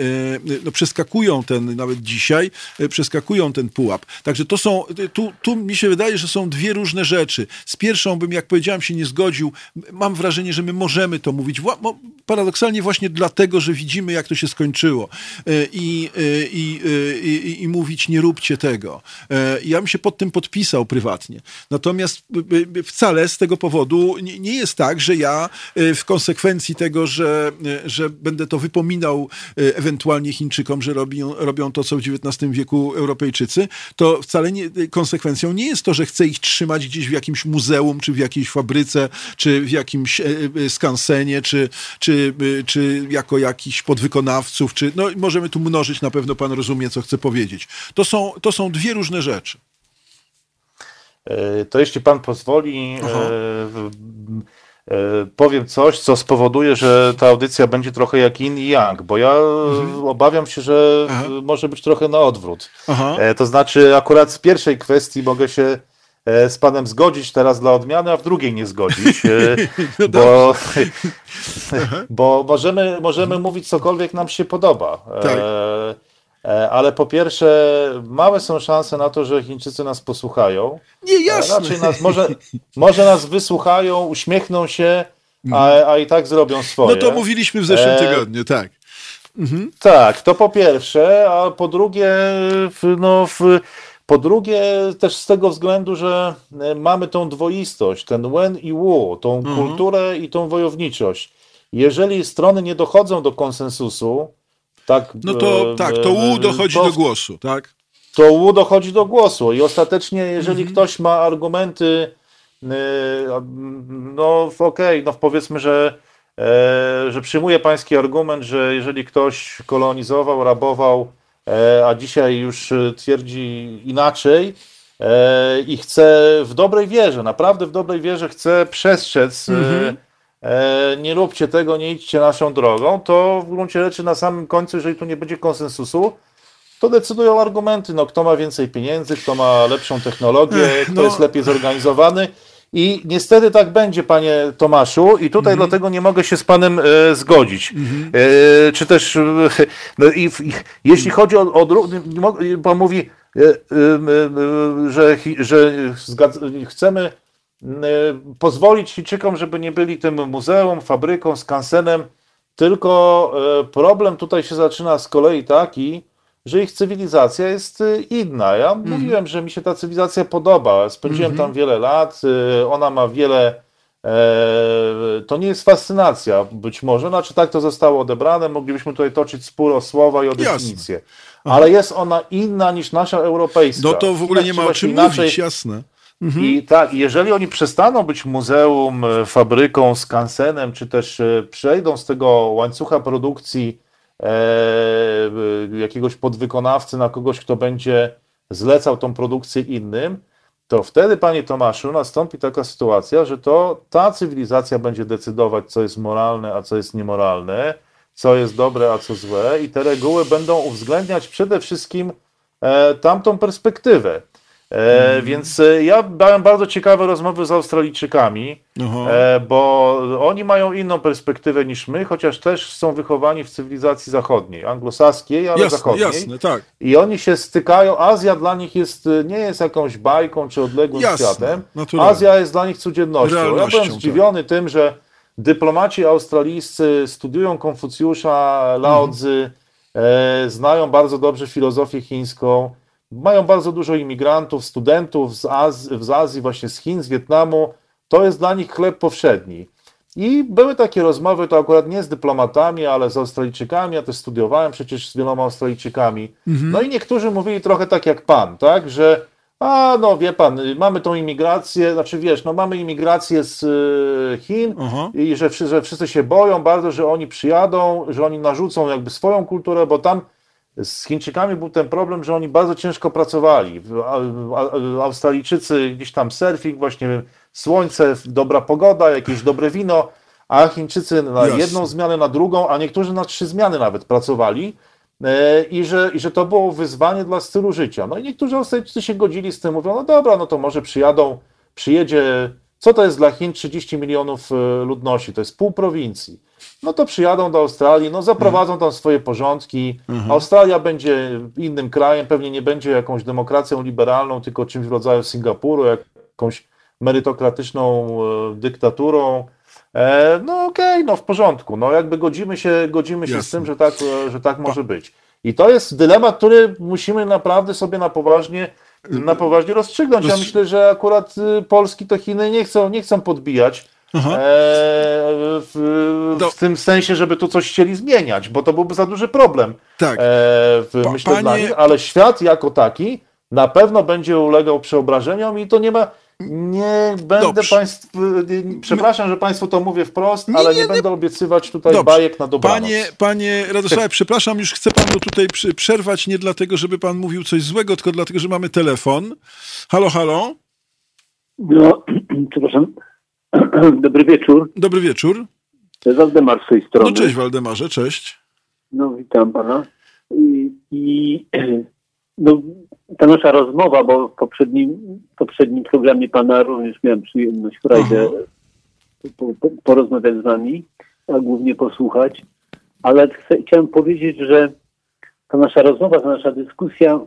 no, przeskakują ten, nawet dzisiaj, e, przeskakują ten pułap. Także to są, tu, tu mi się wydaje, że są dwie różne rzeczy. Z pierwszą bym, jak powiedziałem, się nie zgodził. Mam wrażenie, że my możemy to mówić. Paradoksalnie właśnie dlatego, że widzimy, jak to się skończyło. I, i, i, i mówić, nie róbcie tego. Ja bym się pod tym podpisał prywatnie. Natomiast wcale z tego powodu nie, nie jest tak, że ja w konsekwencji tego, że, że będę to wypominał ewentualnie Chińczykom, że robią, robią to, co w XIX wieku Europejczycy, to wcale nie, konsekwencją nie jest to, że chcę ich trzymać gdzieś w jakimś muzeum, czy w jakiejś fabryce, czy w jakimś e, e, skansenie, czy, czy, czy jako jakichś podwykonawców, czy no możemy tu mnożyć, na pewno pan rozumie, co chcę powiedzieć. To są, to są dwie różne rzeczy. to jeśli pan pozwoli, powiem coś, co spowoduje, że ta audycja będzie trochę jak yin i yang, bo ja mhm. obawiam się, że Aha. może być trochę na odwrót. Aha. To znaczy, akurat z pierwszej kwestii mogę się E, z panem zgodzić teraz dla odmiany, a w drugiej nie zgodzić, e, no bo, bo możemy, możemy mówić cokolwiek nam się podoba. E, tak. Ale po pierwsze, małe są szanse na to, że Chińczycy nas posłuchają. Nie, jasne. Raczej nas, może, może nas wysłuchają, uśmiechną się, a, mhm. a i tak zrobią swoje. No to mówiliśmy w zeszłym tygodniu, tak. Mhm. Tak, to po pierwsze, a po drugie, no, po drugie, też z tego względu, że e, mamy tą dwoistość, ten when i wu, tą mhm. kulturę i tą wojowniczość. Jeżeli strony nie dochodzą do konsensusu, tak. No to e, tak, to wu dochodzi to, do głosu, tak? To wu dochodzi do głosu i ostatecznie, jeżeli mhm. ktoś ma argumenty, e, no okej, okay, no powiedzmy, że, że przyjmuje pański argument, że jeżeli ktoś kolonizował, rabował, E, a dzisiaj już e, twierdzi inaczej e, i chce w dobrej wierze, naprawdę w dobrej wierze chce przestrzec. Mhm. Nie róbcie tego, nie idźcie naszą drogą, to w gruncie rzeczy na samym końcu, jeżeli tu nie będzie konsensusu, to decydują argumenty, no kto ma więcej pieniędzy, kto ma lepszą technologię, kto no. jest lepiej zorganizowany. I niestety tak będzie, panie Tomaszu, i tutaj mhm. dlatego nie mogę się z panem e, zgodzić. Mhm. E, czy też, e, no i, i, jeśli chodzi o, o pan mówi, e, e, e, że, że chcemy pozwolić Chińczykom, żeby nie byli tym muzeum, fabryką, skansenem, tylko problem tutaj się zaczyna z kolei taki, że ich cywilizacja jest y, inna. Ja mhm. mówiłem, że mi się ta cywilizacja podoba. Spędziłem mhm. tam wiele lat, y, ona ma wiele. E, to nie jest fascynacja, być może, znaczy tak to zostało odebrane. Moglibyśmy tutaj toczyć spór o słowa i o definicję. Ale jest ona inna niż nasza europejska. No to w ogóle nie ma o czym inaczej. mówić, jasne. Mhm. I tak, jeżeli oni przestaną być muzeum, e, fabryką, skansenem, czy też e, przejdą z tego łańcucha produkcji E, jakiegoś podwykonawcy na kogoś, kto będzie zlecał tą produkcję innym, to wtedy, panie Tomaszu, nastąpi taka sytuacja, że to ta cywilizacja będzie decydować, co jest moralne, a co jest niemoralne, co jest dobre, a co złe, i te reguły będą uwzględniać przede wszystkim e, tamtą perspektywę. E, Więc e, ja dałem bardzo ciekawe rozmowy z Australijczykami, e, bo oni mają inną perspektywę niż my, chociaż też są wychowani w cywilizacji zachodniej, anglosaskiej, ale jasne, zachodniej. Jasne, tak. I oni się stykają. Azja dla nich jest, nie jest jakąś bajką czy odległym jasne, światem. Naturalnie. Azja jest dla nich codziennością. Ja byłem zdziwiony tak. tym, że dyplomaci australijscy studiują Konfucjusza, Lao mhm. Tzu, znają bardzo dobrze filozofię chińską mają bardzo dużo imigrantów, studentów z Azji, z Azji, właśnie z Chin, z Wietnamu. To jest dla nich chleb powszedni. I były takie rozmowy, to akurat nie z dyplomatami, ale z Australijczykami. Ja też studiowałem przecież z wieloma Australijczykami. Mhm. No i niektórzy mówili trochę tak jak pan, tak, że a no wie pan, mamy tą imigrację, znaczy wiesz, no mamy imigrację z y, Chin uh-huh. i że, że wszyscy się boją bardzo, że oni przyjadą, że oni narzucą jakby swoją kulturę, bo tam z Chińczykami był ten problem, że oni bardzo ciężko pracowali. Australijczycy gdzieś tam surfing, właśnie słońce, dobra pogoda, jakieś dobre wino, a Chińczycy na Jasne. jedną zmianę, na drugą, a niektórzy na trzy zmiany nawet pracowali. E, I że, I że to było wyzwanie dla stylu życia. No i niektórzy Australijczycy się godzili z tym, mówią, no dobra, no to może przyjadą, przyjedzie, co to jest dla Chin 30 milionów e, ludności, to jest pół prowincji no to przyjadą do Australii, no zaprowadzą tam swoje porządki. Mhm. Australia będzie innym krajem, pewnie nie będzie jakąś demokracją liberalną, tylko czymś w rodzaju Singapuru, jakąś merytokratyczną e, dyktaturą. E, no okej, okay, no w porządku. No jakby godzimy się, godzimy się z tym, że tak, e, że tak może być. I to jest dylemat, który musimy naprawdę sobie na poważnie na poważnie rozstrzygnąć. Ja myślę, że akurat y, Polski to Chiny nie chcą, nie chcą podbijać. E, w, w, tym sensie, żeby tu coś chcieli zmieniać, bo to byłby za duży problem. Tak. E, w, pa, myślę panie... dla nich, ale świat jako taki na pewno będzie ulegał przeobrażeniom i to nie ma. Nie będę Państwu. Przepraszam, że Państwu to mówię wprost, nie, ale nie, nie, będę obiecywać tutaj Dobrze. bajek na dobranoc. Panie, panie Radosławie, przepraszam, już chcę Panu tutaj przerwać nie dlatego, żeby Pan mówił coś złego, tylko dlatego, że mamy telefon. Halo, halo. No, przepraszam. Dobry wieczór. Dobry wieczór. Waldemar z tej strony. No cześć Waldemarze, cześć. No witam pana. I, i no, ta nasza rozmowa, bo w poprzednim, poprzednim programie pana również miałem przyjemność, frajdę po, po, porozmawiać z wami, a głównie posłuchać. Ale chcę, chciałem powiedzieć, że ta nasza rozmowa, ta nasza dyskusja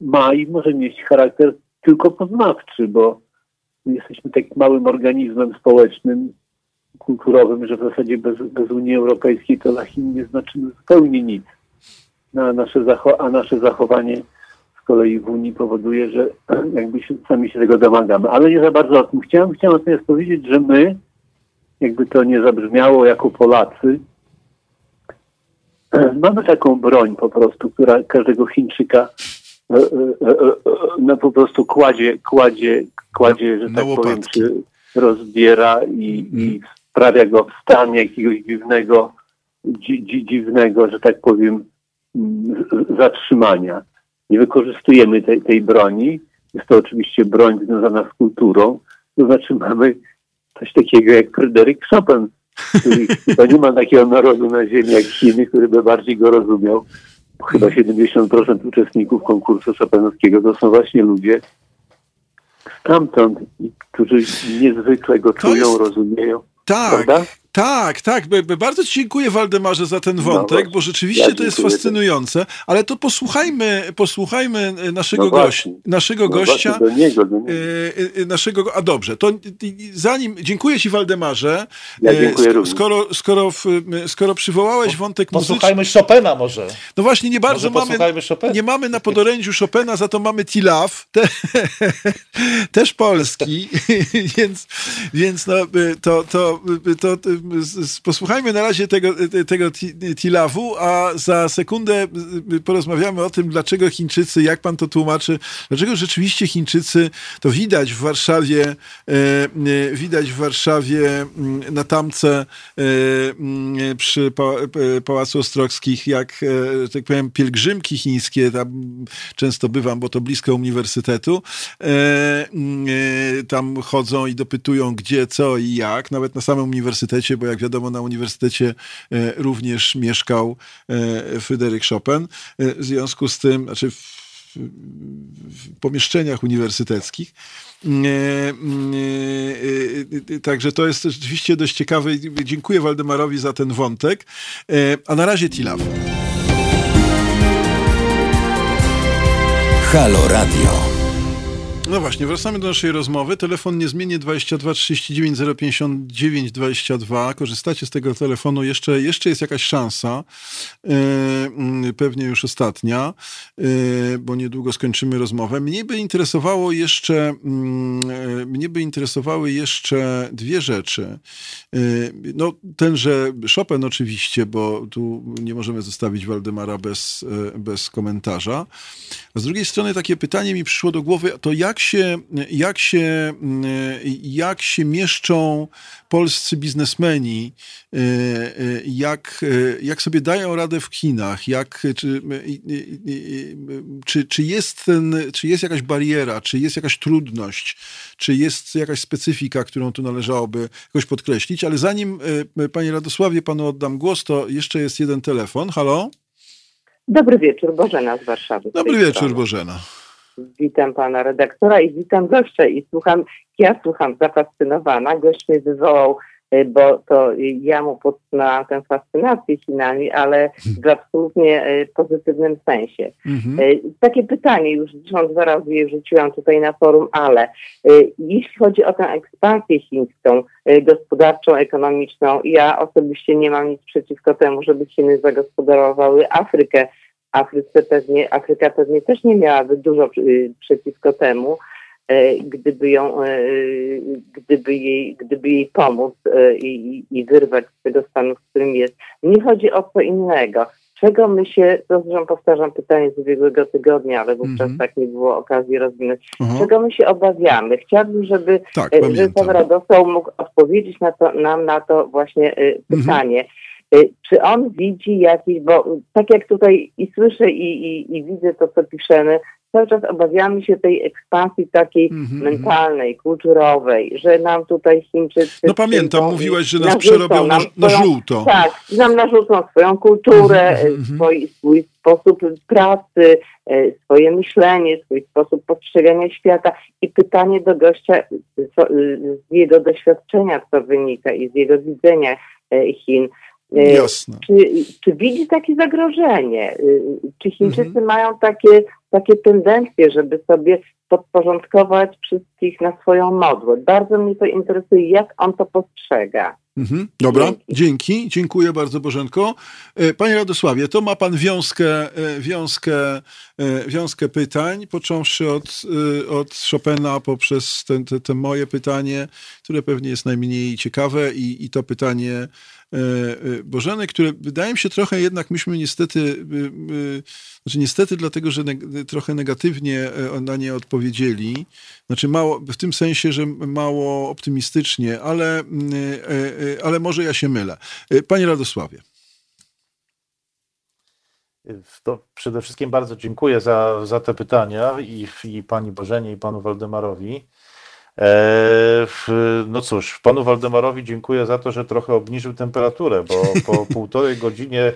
ma i może mieć charakter tylko poznawczy, bo jesteśmy takim małym organizmem społecznym, kulturowym, że w zasadzie bez, bez Unii Europejskiej to dla Chin nie znaczymy zupełnie nic. A, nasze a nasze zachowanie z kolei w Unii powoduje, że jakby się, sami się tego domagamy. Ale nie za bardzo o tym chciałem. Chciałem natomiast powiedzieć, że my, jakby to nie zabrzmiało jako Polacy, mamy taką broń po prostu, która każdego Chińczyka no, po prostu kładzie, kładzie, kładzie, że tak powiem, czy rozbiera i, i mhm. sprawia go w stan jakiegoś dziwnego, dzi, dzi, dziwnego, że tak powiem, zatrzymania. Nie wykorzystujemy tej, tej broni. Jest to oczywiście broń związana z kulturą. To znaczy mamy coś takiego jak Fryderyk Chopin, który chyba nie ma takiego narodu na ziemi jak Chiny, który by bardziej go rozumiał. Chyba 70% uczestników konkursu Chopinowskiego to są właśnie ludzie stamtąd, którzy niezwykle go czują, jest... rozumieją. Tak, Prawda? Tak, tak. Bardzo Ci dziękuję, Waldemarze, za ten no wątek, no bo rzeczywiście ja to jest fascynujące. Ale to posłuchajmy, posłuchajmy naszego, no goś, naszego no gościa. Do niego, do niego. E, e, naszego, a dobrze, to zanim. Dziękuję Ci, Waldemarze. Ja dziękuję e, skoro, skoro, skoro przywołałeś wątek muzyczny. Posłuchajmy Chopina może. No właśnie, nie bardzo mamy. Nie mamy na podorędziu Chopina, za to mamy Tilaf, te, też polski, więc, więc no, to, to, to, to posłuchajmy na razie tego, tego Tilawu, a za sekundę porozmawiamy o tym, dlaczego Chińczycy, jak pan to tłumaczy, dlaczego rzeczywiście Chińczycy, to widać w Warszawie, e, e, widać w Warszawie mm, na tamce e, mm, przy Pałacu Ostrogskich, jak, tak powiem, pielgrzymki chińskie, tam często bywam, bo to blisko uniwersytetu, mm, tam chodzą i dopytują gdzie, co i jak, nawet na samym uniwersytecie, bo jak wiadomo na uniwersytecie e, również mieszkał e, Fryderyk Chopin. E, w związku z tym, znaczy w, w pomieszczeniach uniwersyteckich. Także to jest rzeczywiście dość ciekawe. Dziękuję Waldemarowi za ten wątek. A na razie Tilaw. Halo Radio. No właśnie, wracamy do naszej rozmowy. Telefon niezmiennie 22 39 059 22. Korzystacie z tego telefonu. Jeszcze, jeszcze jest jakaś szansa. Yy, pewnie już ostatnia, yy, bo niedługo skończymy rozmowę. Mnie by interesowało jeszcze, yy, mnie by interesowały jeszcze dwie rzeczy. No, tenże Chopin oczywiście, bo tu nie możemy zostawić Waldemara bez, bez komentarza. A z drugiej strony takie pytanie mi przyszło do głowy, to jak się, jak się, jak się mieszczą polscy biznesmeni, e, e, jak, e, jak sobie dają radę w Chinach, jak, czy, czy, czy, jest ten, czy jest jakaś bariera, czy jest jakaś trudność, czy jest jakaś specyfika, którą tu należałoby jakoś podkreślić, ale zanim, panie Radosławie, panu oddam głos, to jeszcze jest jeden telefon. Halo? Dobry wieczór, Bożena z Warszawy. Dobry wieczór, strony. Bożena. Witam pana redaktora i witam gościa i słucham, ja słucham zafascynowana. Gość mnie wywołał, y, bo to ja mu podsunęłam tę fascynację Chinami, ale w absolutnie y, pozytywnym sensie. Mhm. Y, takie pytanie, już zresztą dwa razy je wrzuciłam tutaj na forum, ale jeśli chodzi o tę ekspansję chińską, gospodarczą, ekonomiczną, ja osobiście nie mam nic przeciwko temu, żeby Chiny zagospodarowały Afrykę Afryce pewnie, Afryka pewnie też nie miałaby dużo y, przeciwko temu, e, gdyby ją, e, gdyby jej, gdyby jej pomóc i, i wyrwać z tego stanu, w którym jest. Nie chodzi o co innego. Czego my się, to zresztą powtarzam pytanie z ubiegłego tygodnia, ale wówczas mm -hmm. tak nie było okazji rozwinąć. Uh -huh. Czego my się obawiamy? Chciałabym, żeby, tak, żeby pan Radosław mógł odpowiedzieć na to, nam na to właśnie pytanie. Mm -hmm Y, czy on widzi jakiś, bo tak jak tutaj i słyszę i, i, i widzę to, co piszemy, cały czas obawiamy się tej ekspansji takiej mm -hmm. mentalnej, kulturowej, że nam tutaj Chińczycy... No pamiętam, mówiłaś, że nas przerobią na, na żółto. Tak, nam narzucą swoją kulturę, mm -hmm. swój, swój sposób pracy, e, swoje myślenie, swój sposób postrzegania świata i pytanie do gościa co, z jego doświadczenia, co wynika i z jego widzenia e, Chin. Jasne. Czy, czy widzi takie zagrożenie? Czy Chińczycy mhm. mają takie, takie tendencje, żeby sobie podporządkować wszystkich na swoją modłę? Bardzo mnie to interesuje, jak on to postrzega. Mhm. Dobra, dzięki. Dzięki. Dziękuję bardzo Bożenko. E, panie Radosławie, to ma pan wiązkę, e, wiązkę, e, wiązkę pytań, począwszy od, od Chopina poprzez te, te, te moje pytanie, które pewnie jest najmniej ciekawe i, i to pytanie Bożeny, które wydaje mi się trochę jednak myśmy niestety, znaczy niestety dlatego, że trochę negatywnie na nie odpowiedzieli, znaczy mało, w tym sensie, że mało optymistycznie, ale Y, ale może ja się mylę. Panie Radosławie. To przede wszystkim bardzo dziękuję za, za te pytania i, i pani Bożenie, i panu Waldemarowi. E, no cóż, panu Waldemarowi dziękuję za to, że trochę obniżył temperaturę, bo po półtorej godzinie e,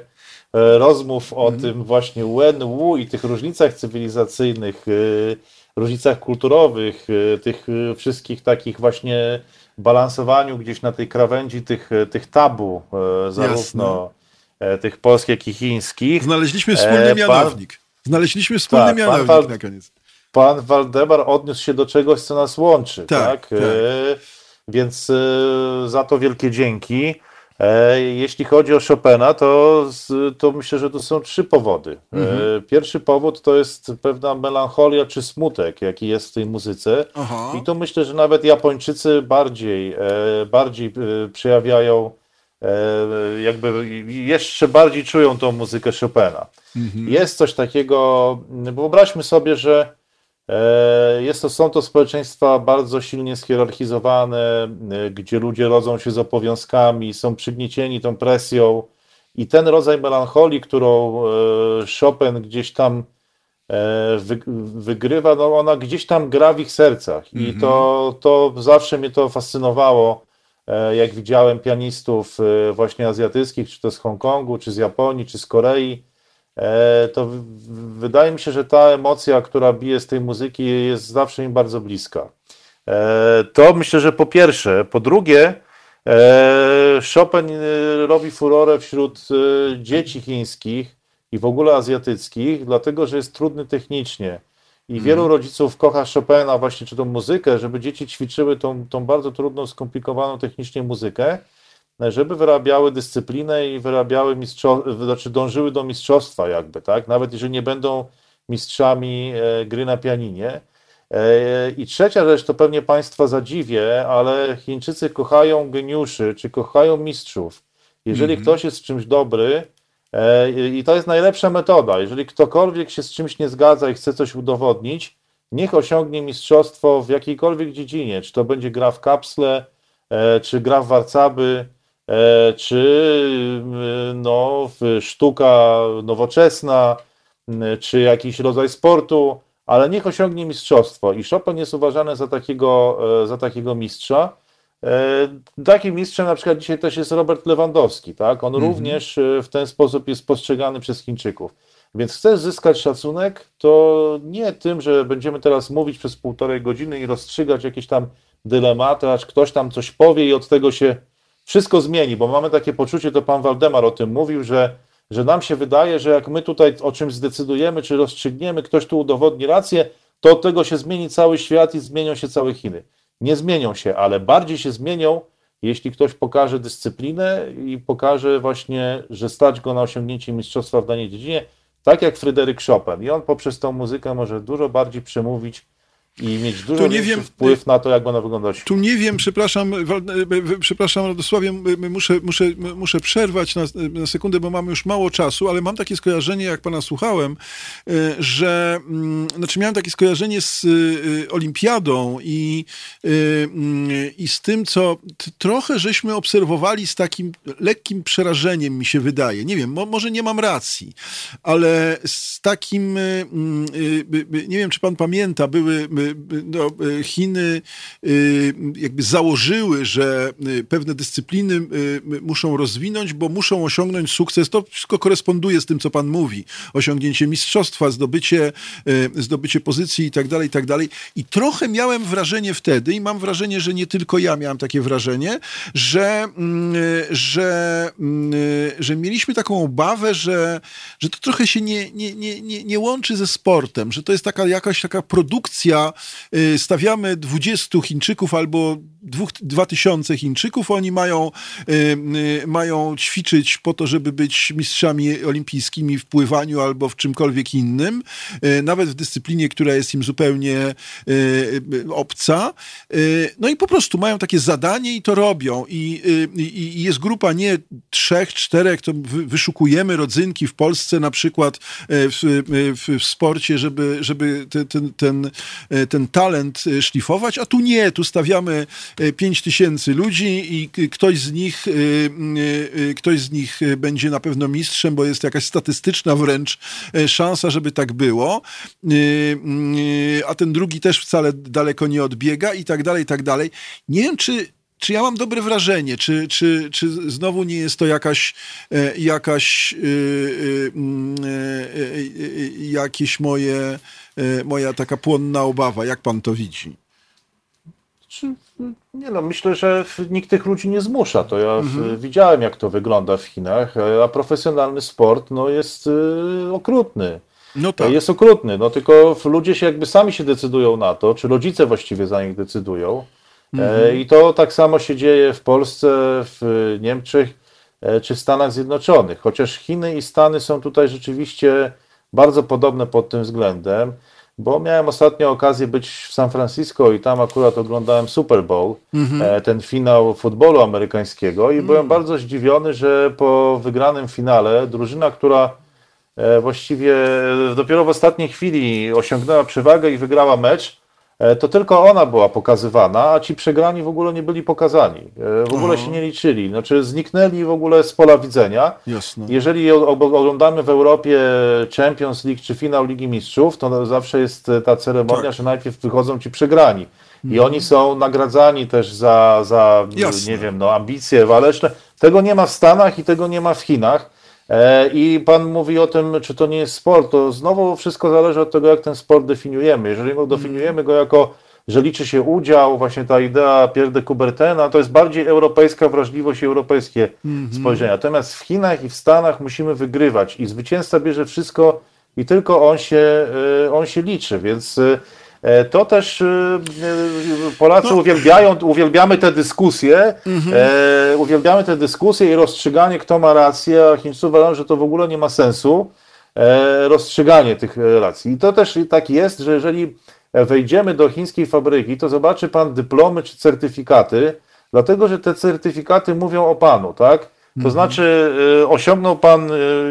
rozmów o mm. tym właśnie Wu i tych różnicach cywilizacyjnych, e, różnicach kulturowych, tych wszystkich takich właśnie balansowaniu gdzieś na tej krawędzi tych, tych tabu, zarówno Jasne. tych polskich, jak i chińskich. Znaleźliśmy wspólny mianownik. Znaleźliśmy wspólny tak, mianownik pan, na koniec. Pan Waldemar odniósł się do czegoś, co nas łączy. Tak, tak? tak. Więc za to wielkie dzięki. E, jeśli chodzi o Chopina, to, to myślę, że to są trzy powody. E, mhm. Pierwszy powód to jest pewna melancholia czy smutek, jaki jest w tej muzyce. Aha. I to myślę, że nawet Japończycy bardziej, e, bardziej przejawiają, jakby jeszcze bardziej czują tą muzykę Chopina. Mhm. Jest coś takiego, wyobraźmy sobie, że E, jest to, są to społeczeństwa bardzo silnie schierarchizowane, e, gdzie ludzie rodzą się z obowiązkami, są przygniecieni tą presją i ten rodzaj melancholii, którą e, Chopin gdzieś tam wygrywa, no ona gdzieś tam gra w ich sercach i mm -hmm. to, to zawsze mnie to fascynowało, jak widziałem pianistów właśnie azjatyckich, czy to z Hongkongu, czy z Japonii, czy z Korei, E, to wydaje mi się, że ta emocja, która bije z tej muzyki, jest zawsze im bardzo bliska. E, to myślę, że po pierwsze. Po drugie, e, Chopin robi furorę wśród dzieci chińskich i w ogóle azjatyckich, dlatego że jest trudny technicznie. I wielu mhm. rodziców kocha Chopina właśnie, czy tą muzykę, żeby dzieci ćwiczyły tą, tą bardzo trudną, skomplikowaną technicznie muzykę żeby wyrabiały dyscyplinę i wyrabiały mistrzostwo, znaczy dążyły do mistrzostwa jakby, tak? Nawet jeżeli nie będą mistrzami e, gry na pianinie. E, I trzecia rzecz, to pewnie Państwa zadziwię, ale Chińczycy kochają geniuszy, czy kochają mistrzów. Jeżeli mm -hmm. ktoś jest czymś dobry, e, i to jest najlepsza metoda, jeżeli ktokolwiek się z czymś nie zgadza i chce coś udowodnić, niech osiągnie mistrzostwo w jakiejkolwiek dziedzinie, czy to będzie gra w kapsle, czy gra w warcaby, E, czy no, sztuka nowoczesna, czy jakiś rodzaj sportu, ale niech osiągnie mistrzostwo. I Chopin jest uważany za takiego, e, za takiego mistrza. E, takim mistrzem na przykład dzisiaj też jest Robert Lewandowski, tak? On -hmm. również w ten sposób jest postrzegany przez Chińczyków. Więc chcesz zyskać szacunek, to nie tym, że będziemy teraz mówić przez półtorej godziny i rozstrzygać jakieś tam dylematy, aż ktoś tam coś powie i od tego się wszystko zmieni, bo mamy takie poczucie, to pan Waldemar o tym mówił, że, że nam się wydaje, że jak my tutaj o czymś zdecydujemy, czy rozstrzygniemy, ktoś tu udowodni rację, to od tego się zmieni cały świat i zmienią się całe Chiny. Nie zmienią się, ale bardziej się zmienią, jeśli ktoś pokaże dyscyplinę i pokaże właśnie, że stać go na osiągnięcie mistrzostwa w danej dziedzinie, tak jak Fryderyk Chopin. I on poprzez tą muzykę może dużo bardziej przemówić i mieć dużo wiem, wpływ na to, jak będą wyglądać. Tu nie wiem, przepraszam, przepraszam Radosławie, muszę, muszę, muszę przerwać na, na sekundę, bo mamy już mało czasu, ale mam takie skojarzenie, jak pana słuchałem, że, mm, znaczy miałem takie skojarzenie z olimpiadą i, i z tym, co trochę żeśmy obserwowali z takim lekkim przerażeniem, mi się wydaje. Nie wiem, może nie mam racji, ale z takim, nie wiem, czy pan pamięta, były no, Chiny jakby założyły, że pewne dyscypliny muszą rozwinąć, bo muszą osiągnąć sukces. To wszystko koresponduje z tym, co pan mówi. Osiągnięcie mistrzostwa, zdobycie, zdobycie pozycji i tak dalej, i tak dalej. I trochę miałem wrażenie wtedy i mam wrażenie, że nie tylko ja miałem takie wrażenie, że, że, że mieliśmy taką obawę, że, że to trochę się nie, nie, nie, nie, nie łączy ze sportem, że to jest taka jakaś taka produkcja Y, stawiamy 20 Chińczyków albo 2000 Chińczyków, oni mają, y, y, mają ćwiczyć po to, żeby być mistrzami olimpijskimi w pływaniu albo w czymkolwiek innym, nawet w dyscyplinie, która jest im zupełnie obca. No i po prostu mają takie zadanie i to robią. I, i jest grupa nie trzech, czterech, to wyszukujemy rodzynki w Polsce na przykład w, w, w sporcie, żeby, żeby ten, ten, ten, ten talent e, szlifować, a tu nie, tu stawiamy 5 e, tysięcy ludzi i ktoś z nich e, ktoś z nich będzie na pewno mistrzem, bo jest jakaś statystyczna wręcz szansa, żeby tak było, a ten drugi też wcale daleko nie odbiega i tak dalej, i tak dalej. Nie wiem, czy czy ja mam dobre wrażenie, czy, czy, czy znowu nie jest to jakaś, jakaś jakieś moje moja taka płonna obawa. Jak pan to widzi? Nie no, myślę, że nikt tych ludzi nie zmusza. To ja mhm. widziałem, jak to wygląda w Chinach, a profesjonalny sport no, jest y, okrutny. No tak. Jest okrutny, no tylko ludzie się jakby sami się decydują na to, czy rodzice właściwie za nich decydują. E, mhm. I to tak samo się dzieje w Polsce, w Niemczech e, czy w Stanach Zjednoczonych. Chociaż Chiny i Stany są tutaj rzeczywiście bardzo podobne pod tym względem, bo miałem ostatnio okazję być w San Francisco i tam akurat oglądałem Super Bowl, mhm. ten finał futbolu amerykańskiego i byłem mhm. bardzo zdziwiony, że po wygranym finale drużyna, która e, właściwie dopiero w ostatniej chwili osiągnęła przewagę i wygrała mecz, E, to tylko ona była pokazywana, a ci przegrani w ogóle nie byli pokazani. E, w ogóle Aha. się nie liczyli. Znaczy zniknęli w ogóle z pola widzenia. Jasne. Jeżeli oglądamy w Europie Champions League czy finał Ligi Mistrzów, to zawsze jest ta ceremonia, tak. że najpierw wychodzą ci przegrani. I mhm. oni są nagradzani też za, za nie wiem, no, ambicje waleczne. Tego nie ma w Stanach i tego nie ma w Chinach. E, I pan mówi o tym, czy to nie jest sport, to znowu wszystko zależy od tego, jak ten sport definiujemy. Jeżeli definiujemy go jako, że liczy się udział, właśnie ta idea Pierre de Coubertina, to jest bardziej europejska wrażliwość i europejskie mm -hmm. spojrzenie. Natomiast w Chinach i w Stanach musimy wygrywać i zwycięzca bierze wszystko i tylko on się, e, on się liczy, więc E, to też e, e, Polacy no. uwielbiają, uwielbiamy te dyskusje, mhm. e, uwielbiamy te dyskusje i rozstrzyganie, kto ma rację, a Chińczycy uważają, że to w ogóle nie ma sensu, e, rozstrzyganie tych racji. I to też tak jest, że jeżeli wejdziemy do chińskiej fabryki, to zobaczy pan dyplomy czy certyfikaty, dlatego że te certyfikaty mówią o panu, tak? To mhm. znaczy, osiągnął pan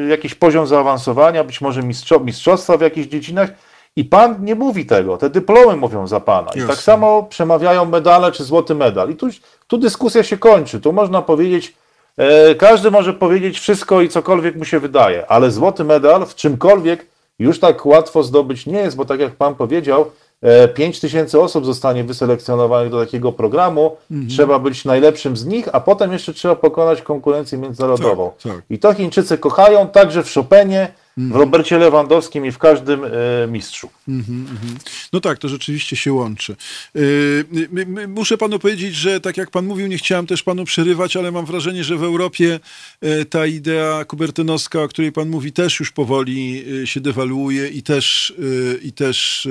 jakiś poziom zaawansowania, być może mistrzostwa w jakichś dziedzinach, i pan nie mówi tego, te dyplomy mówią za pana. I tak samo przemawiają medale czy złoty medal. I tu, tu dyskusja się kończy. Tu można powiedzieć, e, każdy może powiedzieć wszystko i cokolwiek mu się wydaje, ale złoty medal w czymkolwiek już tak łatwo zdobyć nie jest, bo tak jak pan powiedział, 5 e, tysięcy osób zostanie wyselekcjonowanych do takiego programu, mhm. trzeba być najlepszym z nich, a potem jeszcze trzeba pokonać konkurencję międzynarodową. Tak, tak. I to Chińczycy kochają, także w Chopinie, w Robercie Lewandowskim i w każdym e, mistrzu. Mm -hmm. No tak, to rzeczywiście się łączy. E, muszę panu powiedzieć, że tak jak pan mówił, nie chciałem też panu przerywać, ale mam wrażenie, że w Europie e, ta idea kubertynowska, o której pan mówi, też już powoli się dewaluuje i też, i też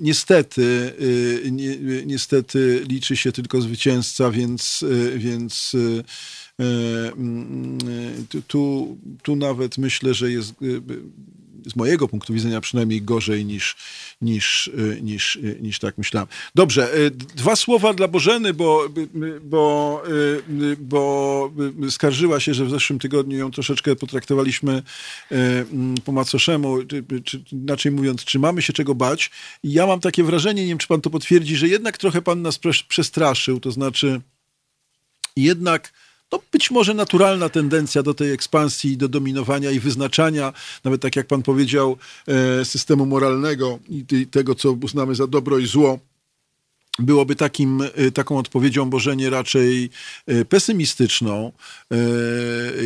niestety, niestety liczy się tylko zwycięzca, więc, więc tu, tu nawet myślę, że jest e, z mojego punktu widzenia przynajmniej gorzej niż, niż, niż, niż tak myślałem. Dobrze, dwa słowa dla Bożeny, bo, bo, bo skarżyła się, że w zeszłym tygodniu ją troszeczkę potraktowaliśmy po macoszemu, czy, inaczej mówiąc, czy mamy się czego bać. Ja mam takie wrażenie, nie wiem, czy pan to potwierdzi, że jednak trochę pan nas przestraszył, to znaczy jednak no być może naturalna tendencja do tej ekspansji, do dominowania i wyznaczania, nawet tak jak pan powiedział, e, systemu moralnego i tego, co uznamy za dobro i zło, byłoby takim, e, taką odpowiedzią Boże nie raczej e, pesymistyczną,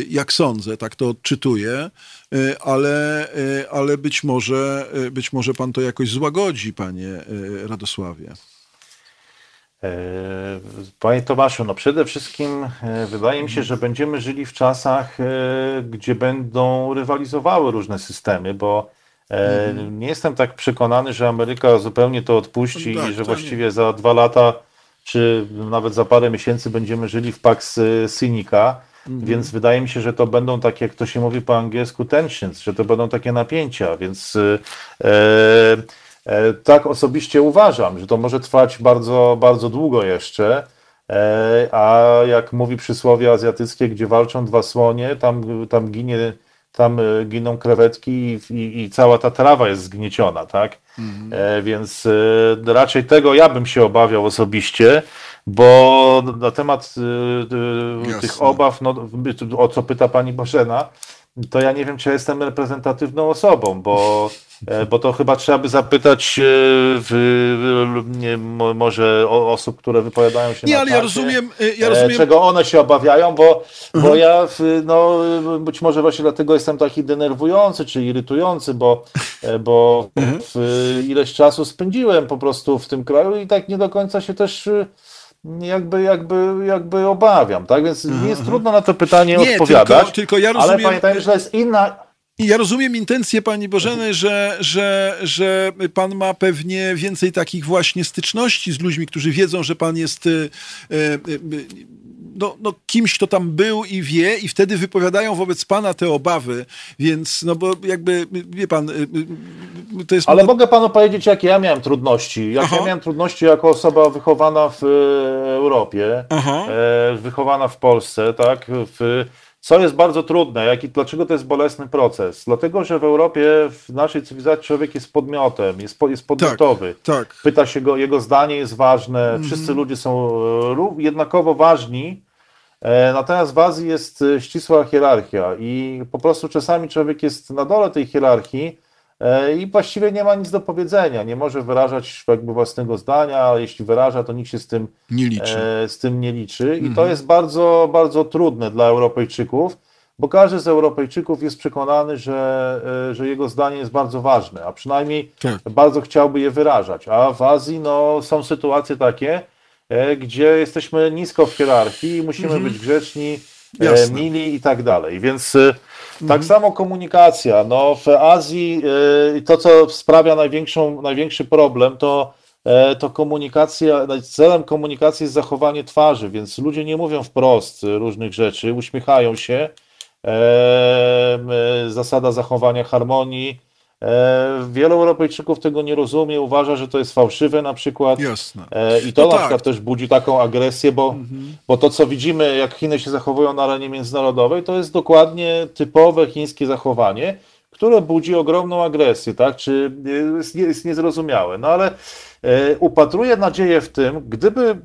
jak sądzę, tak to odczytuję, ale, ale być, może, być może pan to jakoś złagodzi, panie Radosławie. E, panie Tomaszu, no przede wszystkim e, wydaje mi się, że będziemy żyli w czasach, e, gdzie będą rywalizowały różne systemy, bo mhm. nie jestem tak przekonany, że Ameryka zupełnie to odpuści no tak, i że właściwie za dwa lata, czy nawet za parę miesięcy będziemy żyli w Pax Sinica. Mhm. Więc wydaje mi się, że to będą takie, jak to się mówi po angielsku, tensions, że to będą takie napięcia, więc E, tak osobiście uważam, że to może trwać bardzo, bardzo długo jeszcze. E, a jak mówi przysłowie azjatyckie, gdzie walczą dwa słonie, tam, tam, ginie, tam e, giną krewetki i, i, i cała ta trawa jest zgnieciona, tak? Mhm. Więc raczej tego ja bym się obawiał osobiście, bo na temat Jasne. tych obaw, no, o co pyta pani Bożena, to ja nie wiem, czy ja jestem reprezentatywną osobą, bo E, bo to chyba trzeba by zapytać e, w, nie, może osób, które wypowiadają się nie, na ale ja rozumiem, e, ja rozumiem, czego one się obawiają, bo, bo mhm. ja no, być może właśnie dlatego jestem taki denerwujący czy irytujący, bo, bo mhm. ileś czasu spędziłem po prostu w tym kraju i tak nie do końca się też jakby, jakby, jakby obawiam, tak? Więc nie jest mhm. trudno na to pytanie nie, odpowiadać. Tylko, tylko ja rozumiem, ale pamiętajmy, że jest inna ja rozumiem intencję pani Bożeny, że, że, że pan ma pewnie więcej takich właśnie styczności z ludźmi, którzy wiedzą, że pan jest e, e, no, no, kimś, kto tam był i wie, i wtedy wypowiadają wobec pana te obawy, więc no bo jakby, wie pan, e, to jest... Ale mogę panu powiedzieć, jakie ja miałem trudności. Jakie ja miałem trudności jako osoba wychowana w Europie, Aha. wychowana w Polsce, tak, w co jest bardzo trudne, jak i dlaczego to jest bolesny proces? Dlatego, że w Europie, w naszej cywilizacji człowiek jest podmiotem, jest, jest podmiotowy. Tak, tak. Pyta się go, jego zdanie jest ważne, mm. wszyscy ludzie są e, jednakowo ważni, e, natomiast w Azji jest e, ścisła hierarchia i po prostu czasami człowiek jest na dole tej hierarchii, E, i właściwie nie ma nic do powiedzenia, nie może wyrażać jakby własnego zdania, ale jeśli wyraża, to nikt się z tym nie liczy. E, z tym nie liczy. I to mhm. jest bardzo, bardzo trudne dla Europejczyków, bo każdy z Europejczyków jest przekonany, że, e, że jego zdanie jest bardzo ważne, a przynajmniej tak. bardzo chciałby je wyrażać. A w Azji no, są sytuacje takie, gdzie jesteśmy nisko w hierarchii i musimy mhm. być grzeczni, Jasne. mili i tak dalej. Więc tak mhm. samo komunikacja. No, w Azji to, co sprawia największą, największy problem, to, e, to komunikacja, celem komunikacji jest zachowanie twarzy, więc ludzie nie mówią wprost różnych rzeczy, uśmiechają się. E, e, zasada zachowania harmonii, E, wielu Europejczyków tego nie rozumie, uważa, że to jest fałszywe na przykład. Jasne. E, I to no na tak. przykład też budzi taką agresję, bo, mhm. bo to, co widzimy, jak Chiny się zachowują na arenie międzynarodowej, to jest dokładnie typowe chińskie zachowanie, które budzi ogromną agresję, tak? Czy jest, jest niezrozumiałe. No ale e, upatruję nadzieję w tym, gdyby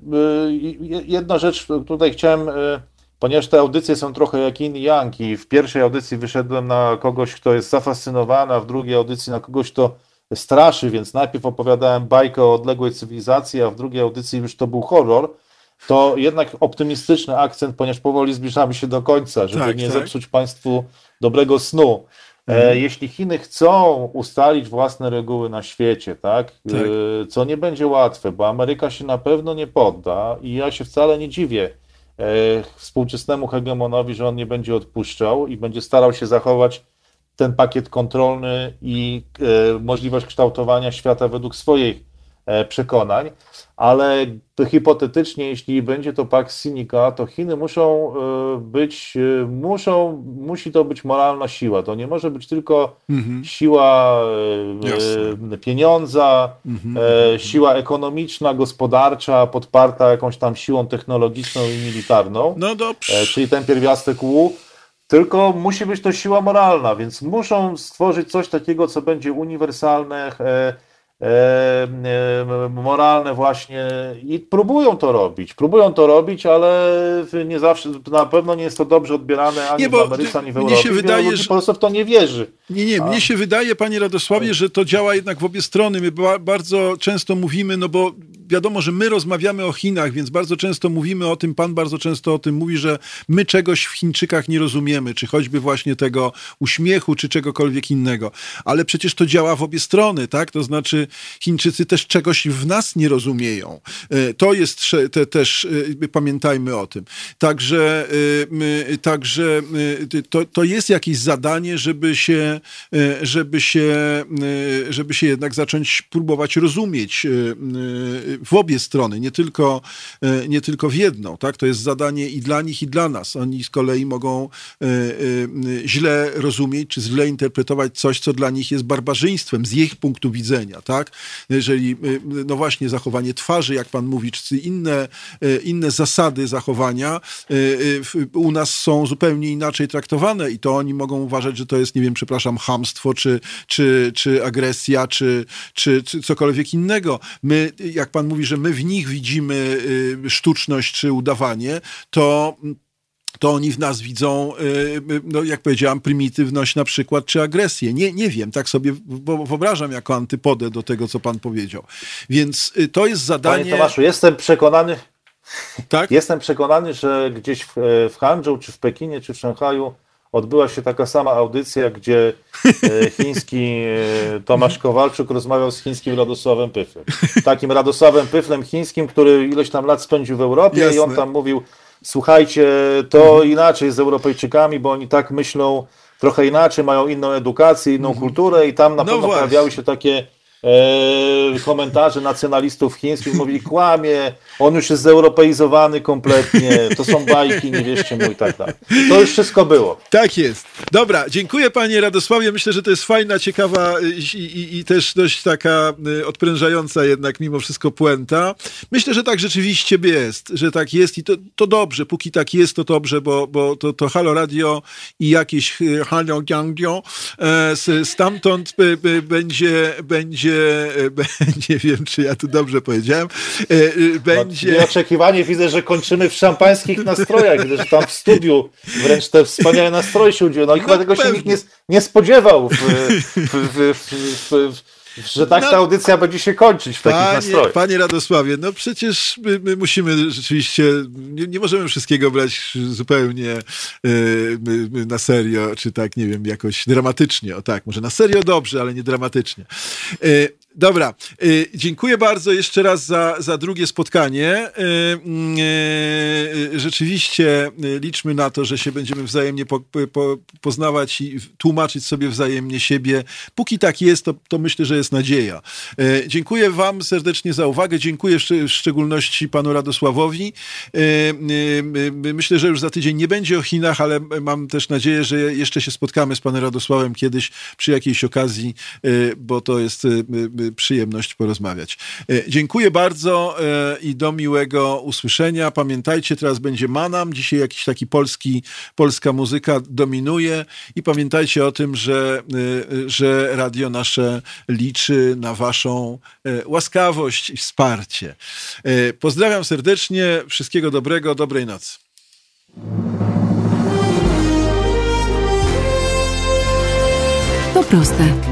jedna rzecz, tutaj chciałem ponieważ te audycje są trochę jak in yang i w pierwszej audycji wyszedłem na kogoś, kto jest zafascynowany, a w drugiej audycji na kogoś, kto straszy, więc najpierw opowiadałem bajkę o odległej cywilizacji, a w drugiej audycji już to był horror, to jednak optymistyczny akcent, ponieważ powoli zbliżamy się do końca, żeby tak, nie tak. zepsuć Państwu dobrego snu. E, mhm. jeśli Chiny chcą ustalić własne reguły na świecie, tak, tak, e, co nie będzie łatwe, bo Ameryka się na pewno nie podda i ja się wcale nie dziwię, współczesnemu hegemonowi, że on nie będzie odpuszczał i będzie starał się zachować ten pakiet kontrolny i e, możliwość kształtowania świata według swojej przekonań, ale hipotetycznie, jeśli będzie to Pax Sinica, to Chiny muszą być, muszą, musi to być moralna siła. To nie może być tylko mhm. siła Jasne. pieniądza, mhm. siła ekonomiczna, gospodarcza, podparta jakąś tam siłą technologiczną i militarną. No dobrze. Czyli ten pierwiastek U tylko musi być to siła moralna, więc muszą stworzyć coś takiego, co będzie uniwersalne, e, e, e, moralne właśnie i próbują to robić. Próbują to robić, ale nie zawsze, na pewno nie jest to dobrze odbierane ani nie, w Ameryce, ani w Europie. Mnie się wydaje, że... po prostu w to nie wierzy. Nie, nie, A? mnie się wydaje, panie Radosławie, że to działa jednak w obie strony. My bardzo często mówimy, no bo wiadomo, że my rozmawiamy o Chinach, więc bardzo często mówimy o tym, pan bardzo często o tym mówi, że my czegoś w Chińczykach nie rozumiemy, czy choćby właśnie tego uśmiechu, czy czegokolwiek innego. Ale przecież to działa w obie strony, tak? To znaczy Chińczycy też czegoś w nas nie rozumieją. E, to jest te, też, e, pamiętajmy o tym. Także, e, także to, to jest jakieś zadanie, żeby się, żeby się, żeby się jednak zacząć próbować rozumieć w obie strony, nie tylko, e, nie tylko w jedną. Tak? To jest zadanie i dla nich, i dla nas. Oni z kolei mogą e, e, źle rozumieć, czy źle interpretować coś, co dla nich jest barbarzyństwem z ich punktu widzenia. Tak? Jeżeli, no właśnie, zachowanie twarzy, jak pan mówi, czy inne, inne zasady zachowania u nas są zupełnie inaczej traktowane i to oni mogą uważać, że to jest, nie wiem, przepraszam, hamstwo, czy, czy, czy agresja, czy, czy, czy cokolwiek innego. My, jak pan mówi, że my w nich widzimy y, sztuczność czy udawanie, to to oni w nas widzą, y, no jak powiedziałam, prymitywność na przykład, czy agresję. Nie, nie wiem, tak sobie wyobrażam jako antypodę do tego, co pan powiedział. Więc y, to jest zadanie... Panie Tomaszu, jestem przekonany, tak? jestem przekonany, że gdzieś w, w Hangzhou, czy w Pekinie, czy w Szanghaju odbyła się taka sama audycja, gdzie e, chiński e, Tomasz Kowalczuk rozmawiał z chińskim Radosławem Pyflem. Takim Radosławem Pyflem chińskim, który ileś tam lat spędził w Europie Jasne. i on tam mówił, słuchajcie, to mhm. inaczej z Europejczykami, bo oni tak myślą trochę inaczej, mają inną edukację, inną mhm. kulturę i tam na no pewno właśnie. pojawiały się takie komentarze nacjonalistów chińskich mówili, kłamie, on już jest zeuropeizowany kompletnie, to są bajki, nie wierzcie mu i tak dalej. To już wszystko było. Tak jest. Dobra, dziękuję panie Radosławie. Myślę, że to jest fajna, ciekawa i, i, i też dość taka y, odprężająca jednak mimo wszystko puenta. Myślę, że tak rzeczywiście jest, że tak jest i to, to dobrze. Póki tak jest, to dobrze, bo, bo to, to Halo Radio i jakieś y, Halo Gangio e, stamtąd będzie, będzie nie wiem, czy ja tu dobrze powiedziałem, e, będzie... No, oczekiwanie widzę, że kończymy w szampańskich nastrojach, widzę, że tam w studiu wręcz te wspaniałe nastroje się udzielały. No i no chyba tego pewnie. się nikt nie, nie spodziewał w, w, w, że tak no, ta audycja będzie się kończyć w panie, takich nastrojach. Panie Radosławie, no przecież my, my musimy rzeczywiście, nie, nie, możemy wszystkiego brać zupełnie y, na serio, czy tak, nie wiem, jakoś dramatycznie. O tak, może na serio dobrze, ale nie dramatycznie. Y, Dobra, y, dziękuję bardzo jeszcze raz za, za drugie spotkanie. Y, y, rzeczywiście liczmy na to, że się będziemy wzajemnie po, po, poznawać i tłumaczyć sobie wzajemnie siebie. Póki tak jest, to, to myślę, że jest nadzieja. Dziękuję Wam serdecznie za uwagę. Dziękuję w szczególności Panu Radosławowi. Myślę, że już za tydzień nie będzie o Chinach, ale mam też nadzieję, że jeszcze się spotkamy z Panem Radosławem kiedyś przy jakiejś okazji, bo to jest przyjemność porozmawiać. E, dziękuję bardzo e, i do miłego usłyszenia. Pamiętajcie, teraz będzie Manam, dzisiaj jakiś taki polski, polska muzyka dominuje i pamiętajcie o tym, że, e, że radio nasze liczy na waszą łaskawość i wsparcie. Pozdrawiam serdecznie, wszystkiego dobrego, dobrej nocy. To proste.